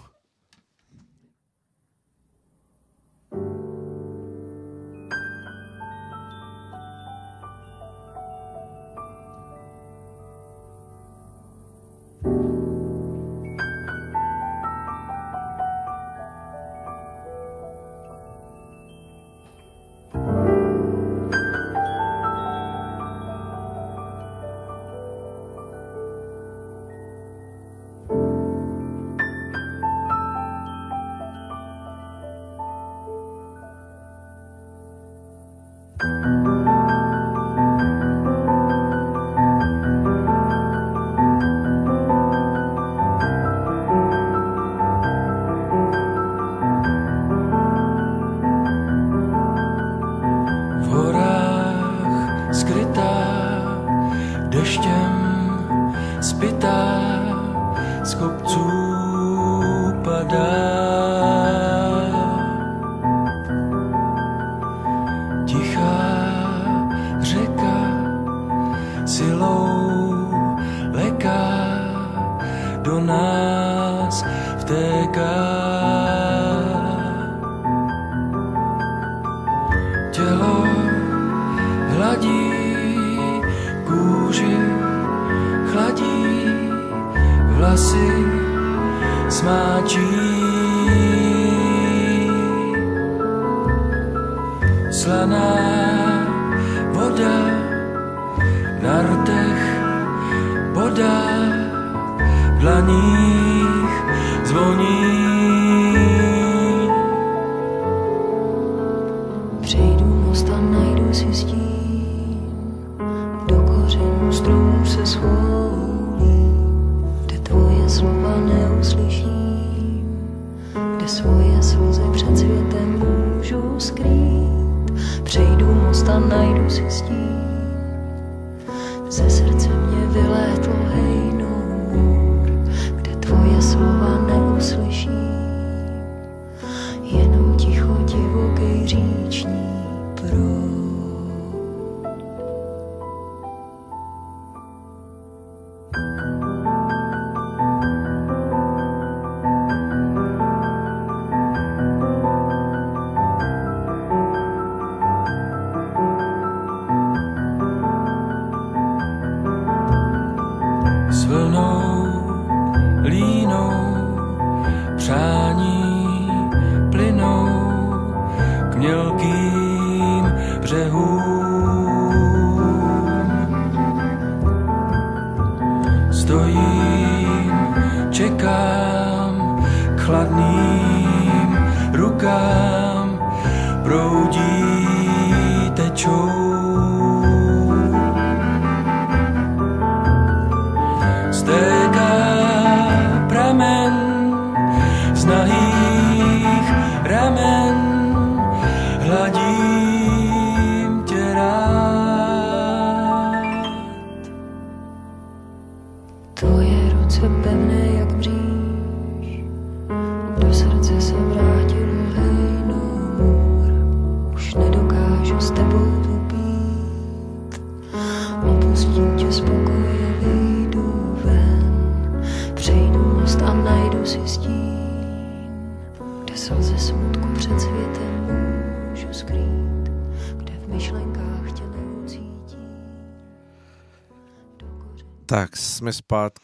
sixteen.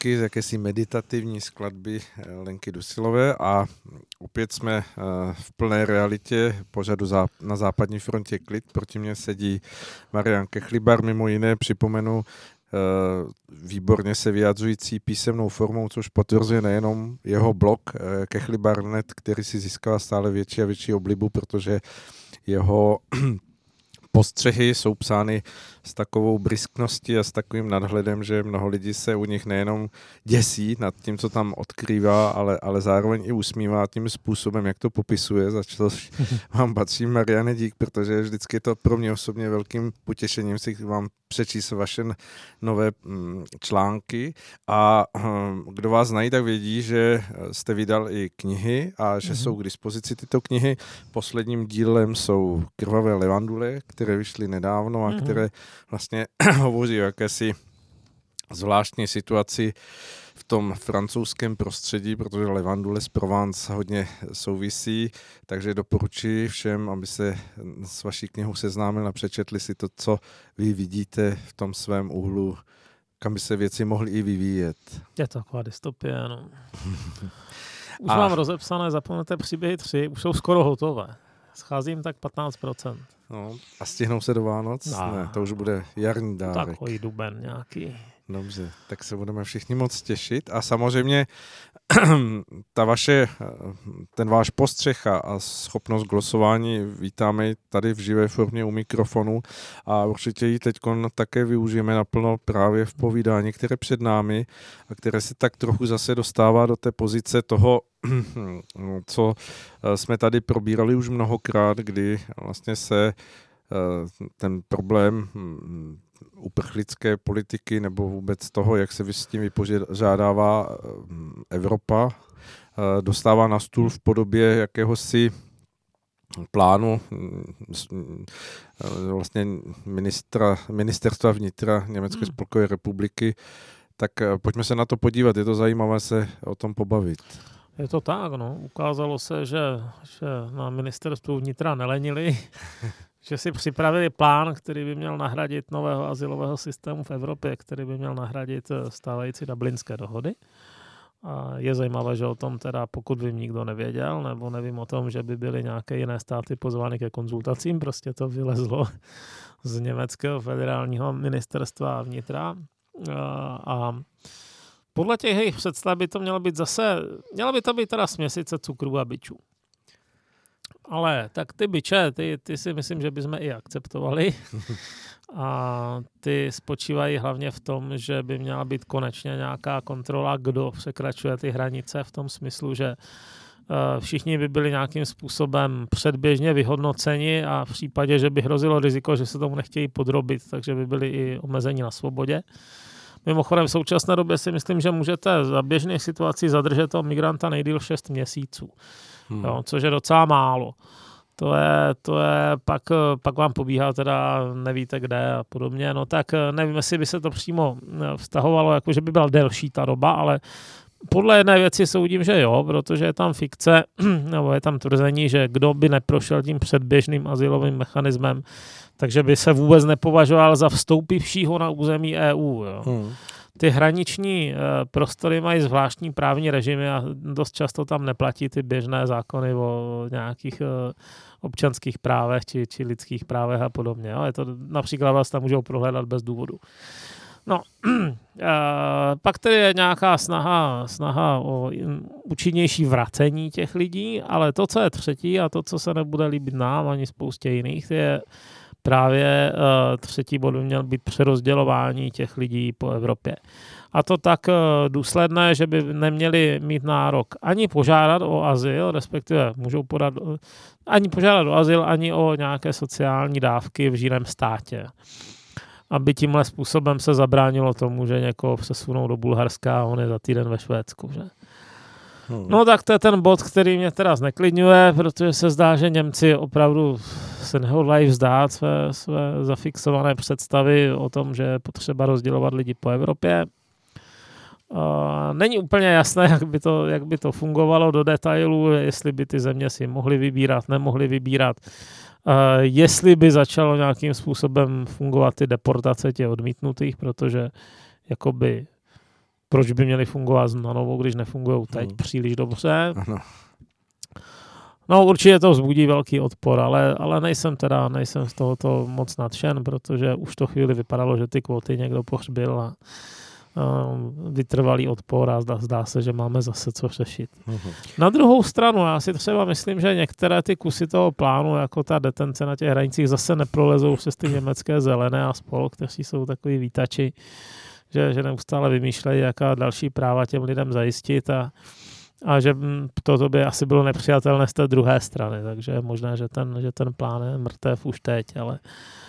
Zpátky z jakési meditativní skladby eh, Lenky Dusilové a opět jsme eh, v plné realitě pořadu na západní frontě klid. Proti mně sedí Marian Kechlibar, mimo jiné připomenu Eh, výborně se vyjadřující písemnou formou, což potvrzuje nejenom jeho blog Kechlibarnet, který si získal stále větší a větší oblibu, protože jeho postřehy jsou psány s takovou briskností a s takovým nadhledem, že mnoho lidí se u nich nejenom děsí nad tím, co tam odkrývá, ale, ale zároveň i usmívá tím způsobem, jak to popisuje, za což (laughs) vám patří Mariane dík, protože vždycky je to pro mě osobně velkým potěšením si vám přečíst vaše nové mm, články a hm, kdo vás znají, tak vědí, že jste vydal i knihy a že mm-hmm. jsou k dispozici tyto knihy. Posledním dílem jsou Krvavé levandule, které vyšly nedávno a mm-hmm. které vlastně (clears throat) hovoří o jakési zvláštní situaci v tom francouzském prostředí, protože Levandule z Provence hodně souvisí, takže doporučuji všem, aby se s vaší knihou seznámili a přečetli si to, co vy vidíte v tom svém úhlu, kam by se věci mohly i vyvíjet. Je to taková dystopie, ano. (laughs) Už a... mám rozepsané, zapomeňte příběhy tři, už jsou skoro hotové. Scházím tak 15%. No, a stihnou se do Vánoc? No. Ne, to už bude jarní dárek. Takový duben nějaký. Dobře, tak se budeme všichni moc těšit a samozřejmě (clears throat) ta vaše, ten váš postřeh a schopnost glosování vítáme tady v živé formě u mikrofonu a určitě ji teď také využijeme naplno právě v povídání, které před námi a které se tak trochu zase dostává do té pozice toho, (clears throat) co eh, jsme tady probírali už mnohokrát, kdy vlastně se eh, ten problém hm, uprchlické politiky nebo vůbec toho, jak se s tím vypořádává eh, Evropa, eh, dostává na stůl v podobě jakéhosi plánu mm, eh, vlastně ministra, ministerstva vnitra Německé hmm. spolkové republiky, tak pojďme se na to podívat, je to zajímavé se o tom pobavit. Je to tak, no. Ukázalo se, že, že na ministerstvu vnitra nelenili, (laughs) že si připravili plán, který by měl nahradit nového asilového systému v Evropě, který by měl nahradit eh, stávající dublinské dohody. A je zajímavé, že o tom teda, pokud vím, nikdo nevěděl, nebo nevím o tom, že by byly nějaké jiné státy pozvány ke konzultacím, prostě to vylezlo (laughs) z německého federálního ministerstva vnitra. A, a podle těch jejich představ by to mělo být zase, mělo by to být teda směsice cukru a byčů. Ale tak ty byče, ty, ty si myslím, že bychom i akceptovali. (laughs) A ty spočívají hlavně v tom, že by měla být konečně nějaká kontrola, kdo překračuje ty hranice v tom smyslu, že eh, všichni by byli nějakým způsobem předběžně vyhodnoceni a v případě, že by hrozilo riziko, že se tomu nechtějí podrobit, takže by byli i omezeni na svobodě. Mimochodem v současné době si myslím, že můžete za běžných situací zadržet toho migranta nejdýl 6 měsíců hmm. jo, což je docela málo. To je, to je, pak, pak vám pobíhá teda nevíte kde a podobně, no tak nevím, jestli by se to přímo vztahovalo, jako že by byla delší ta doba, ale podle jedné věci soudím, že jo, protože je tam fikce, (clears throat) nebo je tam tvrzení, že kdo by neprošel tím předběžným asilovým mechanismem, takže by se vůbec nepovažoval za vstoupivšího na území EU. Jo. Hmm ty hraniční eh, prostory mají zvláštní právní režimy a dost často tam neplatí ty běžné zákony o nějakých eh, občanských právech či, či lidských právech a podobně. Jo. Je to například vás tam můžou prohledat bez důvodu. No, (clears throat) eh, pak tedy je nějaká snaha, snaha o účinnější vracení těch lidí, ale to, co je třetí a to, co se nebude líbit nám ani spoustě jiných, je právě uh, třetí bod by měl být přerozdělování těch lidí po Evropě. A to tak uh, důsledné, že by neměli mít nárok ani požádat o azyl, respektive můžou podat uh, ani požádat o azyl, ani o nějaké sociální dávky v žírem státě. Aby tímhle způsobem se zabránilo tomu, že někoho přesunou do Bulharska a on je za týden ve Švédsku. Že? Hmm. No tak to je ten bod, který mě teda zneklidňuje, protože se zdá, že Němci opravdu se nehodlají vzdát své, své zafixované představy o tom, že je potřeba rozdělovat lidi po Evropě. Uh, není úplně jasné, jak by, to, jak by to fungovalo do detailu, jestli by ty země si mohly vybírat, nemohly vybírat. Uh, jestli by začalo nějakým způsobem fungovat ty deportace těch odmítnutých, protože jakoby proč by měly fungovat na novo, když nefungují teď hmm. příliš dobře. Ano. No určitě to vzbudí velký odpor, ale, ale nejsem teda, nejsem z tohoto moc nadšen, protože už to chvíli vypadalo, že ty kvóty někdo pohřbil a uh, vytrvalý odpor a zdá, zdá se, že máme zase co řešit. Uh-huh. Na druhou stranu, já si třeba myslím, že některé ty kusy toho plánu, jako ta detence na těch hranicích, zase neprolezou přes ty německé zelené a spol, kteří jsou takový výtači, že, že neustále vymýšlejí, jaká další práva těm lidem zajistit a a že to by asi bylo nepřijatelné z té druhé strany, takže je možné, že ten, že ten plán je mrtev už teď, ale,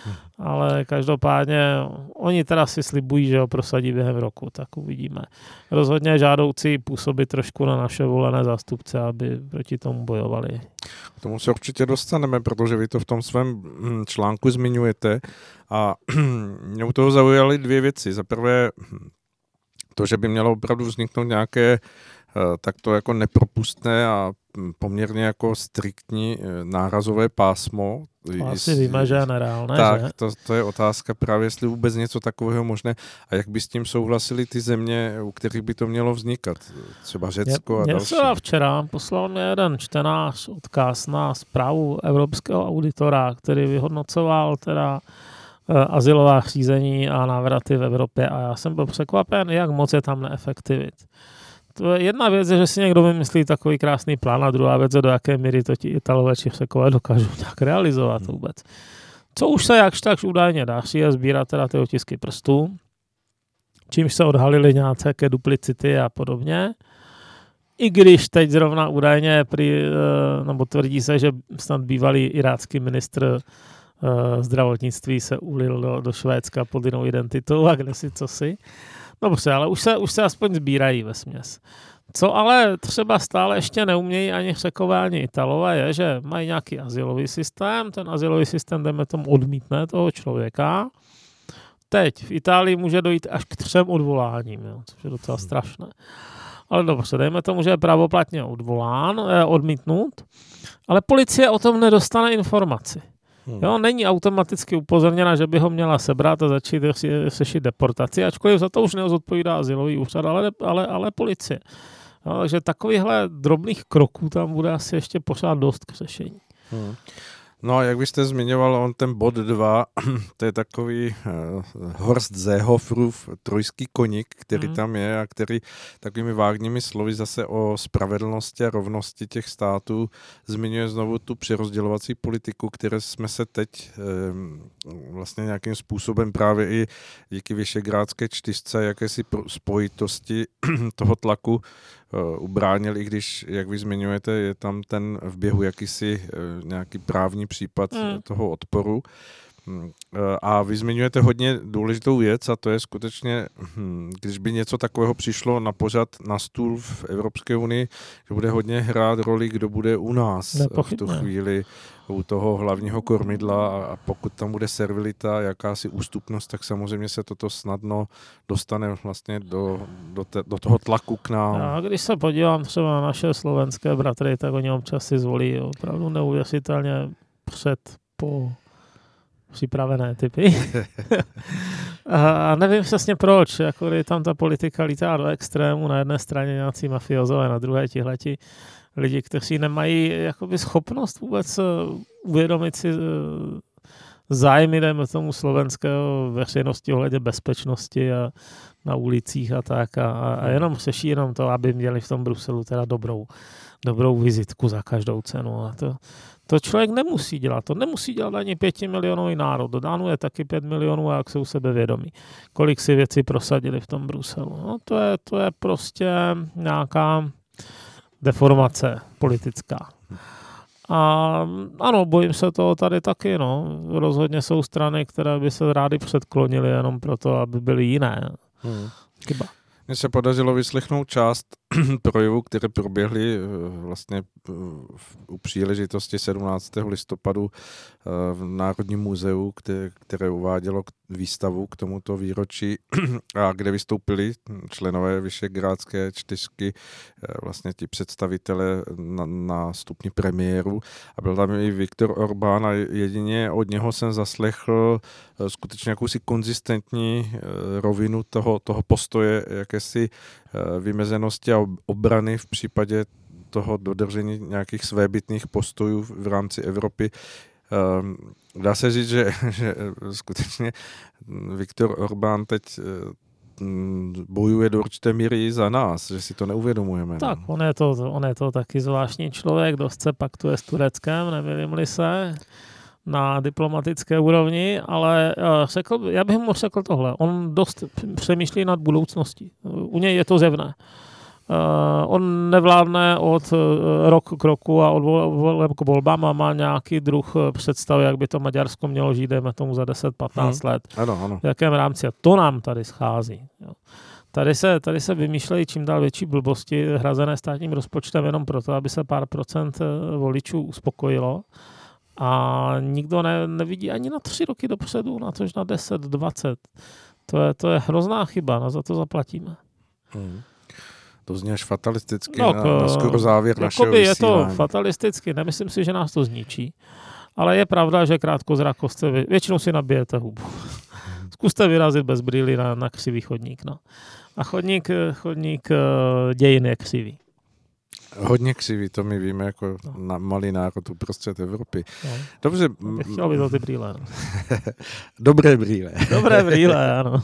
hmm. ale každopádně oni teda si slibují, že ho prosadí během roku, tak uvidíme. Rozhodně žádoucí působit trošku na naše volené zástupce, aby proti tomu bojovali. K tomu se určitě dostaneme, protože vy to v tom svém hm, článku zmiňujete a (clears throat) mě u toho zaujaly dvě věci. Za prvé to, že by mělo opravdu vzniknout nějaké tak to jako nepropustné a hm, poměrně jako striktní eh, nárazové pásmo. To asi víme, že je nereálné, Tak, že? To, to je otázka právě, jestli vůbec něco takového možné a jak by s tím souhlasili ty země, u kterých by to mělo vznikat. Třeba Řecko a další. včera poslal mě jeden čtenář odkaz na zprávu Evropského auditora, který vyhodnocoval teda uh, azylová řízení a návraty v Evropě a já jsem byl překvapen, jak moc je tam neefektivit. To je jedna věc je, že si někdo vymyslí takový krásný plán a druhá věc je, do jaké míry to ti Italové či Řekové dokážou (laughs) nějak realizovat hmm. vůbec. Co už se jakž tak údajně si je sbírat teda ty otisky prstů, čímž se odhalily nějaké duplicity a podobně. I když teď zrovna údajně prý, eh, nebo tvrdí se, že snad bývalý irácký ministr eh, zdravotnictví se ulil do, do Švédska pod jinou identitou a kde si co si. Dobře, ale už se, už se aspoň sbírají ve směs. Co ale třeba stále ještě neumějí ani Řekové, ani Italové, je, že mají nějaký asilový systém, ten asilový systém, jdeme tomu, odmítne toho člověka. Teď v Itálii může dojít až k třem odvoláním, jo, což je docela hmm. strašné. Ale dobře, dejme tomu, že je pravoplatně odvolán, eh, odmítnut, ale policie o tom nedostane informaci. Hmm. Jo, není automaticky upozorněna, že by ho měla sebrat a začít řešit deportaci, ačkoliv za to už neozodpovídá asilový úřad, ale, ale, ale policie. Jo, takže takovýchhle drobných kroků tam bude asi ještě pořád dost k řešení. Hmm. No a jak byste zmiňoval, on ten bod 2, (clears throat) to je takový uh, Horst Seehofrův trojský koník, který mm. tam je a který takovými vágními slovy zase o spravedlnosti a rovnosti těch států zmiňuje znovu tu přerozdělovací politiku, které jsme se teď um, vlastně nějakým způsobem právě i díky Vyšegrádské čtyřce, jakési spojitosti (clears throat) toho tlaku ubránil, i když, jak vy zmiňujete, je tam ten v běhu jakýsi eh, nějaký právní případ mm. toho odporu. Hm, eh, a vy zmiňujete hodně důležitou věc a to je skutečně, hm, když by něco takového přišlo na pořad na stůl v Evropské unii, že bude hodně hrát roli, kdo bude u nás v tu chvíli u toho hlavního kormidla a pokud tam bude servilita, jakási ústupnost, tak samozřejmě se toto snadno dostane vlastně do, do, te, do toho tlaku k nám. A když se podívám třeba na naše slovenské bratry, tak oni občas si zvolí opravdu neuvěřitelně před, po připravené typy. (laughs) a nevím přesně proč, jako kdy tam ta politika lítá do extrému, na jedné straně nějací mafiozové, na druhé tihleti lidi, kteří nemají jakoby schopnost vůbec eh, uvědomit si eh, zájmy, dejme tomu, slovenského veřejnosti ohledně bezpečnosti a na ulicích a tak a, a jenom řeší jenom to, aby měli v tom Bruselu teda dobrou, dobrou vizitku za každou cenu a to, to člověk nemusí dělat. To nemusí dělat ani pěti milionový národ. Dodánu je taky pět milionů a jak jsou sebevědomí. Kolik si věci prosadili v tom Bruselu. No, to, je, to je prostě nějaká deformace politická. A ano, bojím se toho tady taky, no. Rozhodně jsou strany, které by se rády předklonily jenom proto, aby byly jiné. Hmm. Chyba. Mně se podařilo vyslechnout část (clears throat) projevů, které proběhly vlastně u příležitosti 17. listopadu v Národním muzeu, které, které uvádělo výstavu k tomuto výročí (clears throat) a kde vystoupili členové Vyšegrádské čtyřky, vlastně ti představitele na, na stupni premiéru a byl tam i Viktor Orbán a jedině od něho jsem zaslechl skutečně jakousi konzistentní rovinu toho, toho postoje, jakési vymezenosti a obrany v případě toho dodržení nějakých svébytných postojů v rámci Evropy. Ehm, dá se říct, že, (laughs) že skutečně Viktor Orbán teď eh, bojuje do určité míry i za nás, že si to neuvědomujeme. Tak, on je to, on je to taky zvláštní člověk, dost se paktuje s Tureckem, nemilím-li se na diplomatické úrovni, ale eh, řekl, já bych mu řekl tohle. On dost přemýšlí nad budoucností. U něj je to zevné. Uh, on nevládne od uh, rok k roku a od voleb k volbám a má nějaký druh představy, jak by to Maďarsko mělo žít, dejme tomu za 10-15 hmm. let. Ano, ano. V jakém rámci. A to nám tady schází. Jo. Tady se, tady se vymýšlejí čím dál větší blbosti hrazené státním rozpočtem jenom proto, aby se pár procent voličů uspokojilo a nikdo ne, nevidí ani na tři roky dopředu, na tož na 10, 20. To je, to je hrozná chyba, no za to zaplatíme. Hmm. To zní až fatalisticky no, na, na skoro závěr našeho je to fatalisticky, nemyslím si, že nás to zničí. Ale je pravda, že krátkozrakost se vy, většinou si nabijete hubu. (laughs) Zkuste vyrazit bez brýly na, na křivý chodník. No. A chodník, chodník eh, dějin je křivý. Hodně křivý, to my víme jako no. na malý národ uprostřed Evropy. No. Dobře. Chtěl by to ty brýle. No. (laughs) Dobré brýle. Dobré brýle, ano.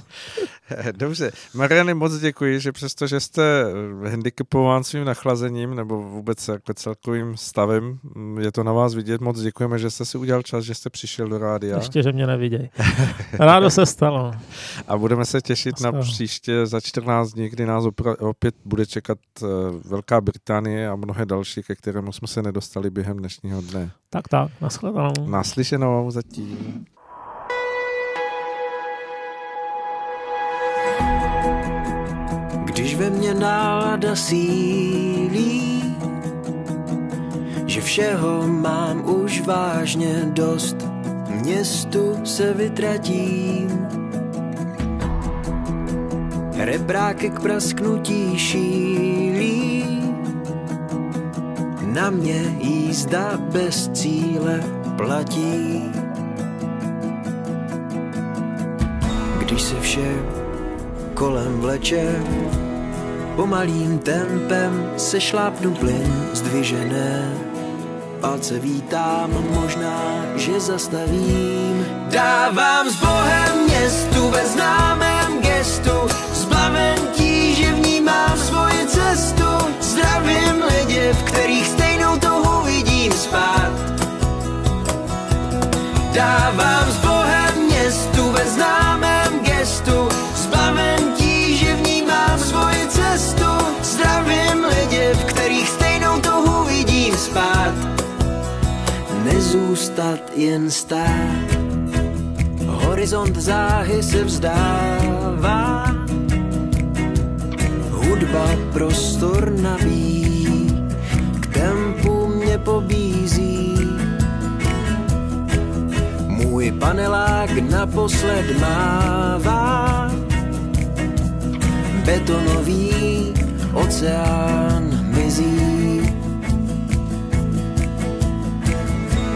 (laughs) Dobře. Mariany, moc děkuji, že přesto, že jste handicapován svým nachlazením nebo vůbec jako celkovým stavem, je to na vás vidět. Moc děkujeme, že jste si udělal čas, že jste přišel do rádia. Ještě, že mě neviděj. (laughs) Rádo se stalo. A budeme se těšit na příště za 14 dní, kdy nás opět bude čekat eh, Velká Británie a mnohé další, ke kterému jsme se nedostali během dnešního dne. Tak tak, nashledanou. Naslyšenou zatím. Když ve mně nálada sílí, že všeho mám už vážně dost, městu se vytratím. Rebráky k prasknutí šílí, na mě jízda bez cíle platí. Když se vše kolem vleče, Pomalým tempem se šlápnu plyn zdvižené. Palce vítám, možná, že zastavím. Dávám s Bohem městu ve známém gestu, Dávám s Bohem městu ve známém gestu, zbaven že vnímám svoji cestu. Zdravím lidi, v kterých stejnou touhu vidím spát. Nezůstat jen stát. Horizont záhy se vzdává. Hudba prostor nabíjí, k tempu mě pobízí. Panelák naposled mává betonový oceán mizí.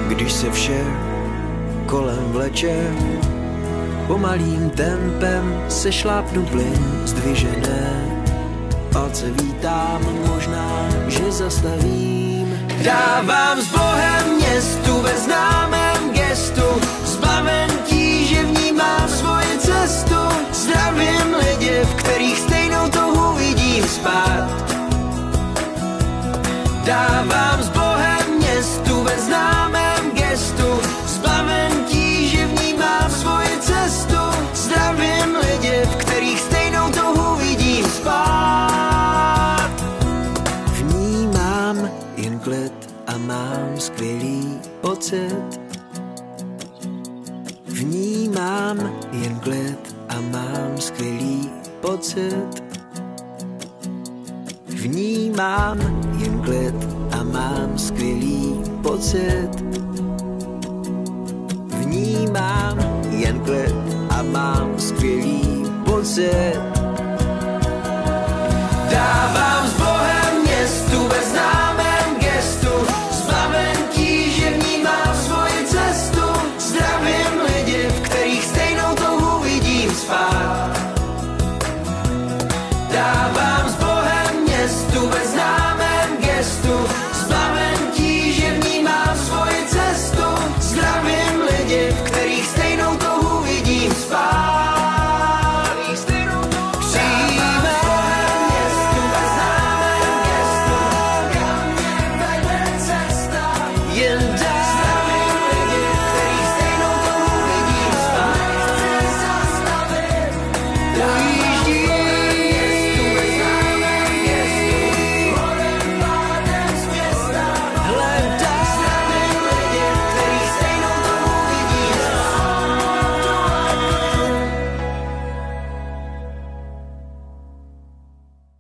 Když se vše kolem vleče, pomalým tempem se šlápnu plyn zdvižené. Palce vítám, možná, že zastavím. Dávám s pocit. Vnímám jen klid a mám skvělý pocit. Vnímám jen klid a mám skvělý pocit. Vnímám jen klid a mám skvělý pocit. Dávám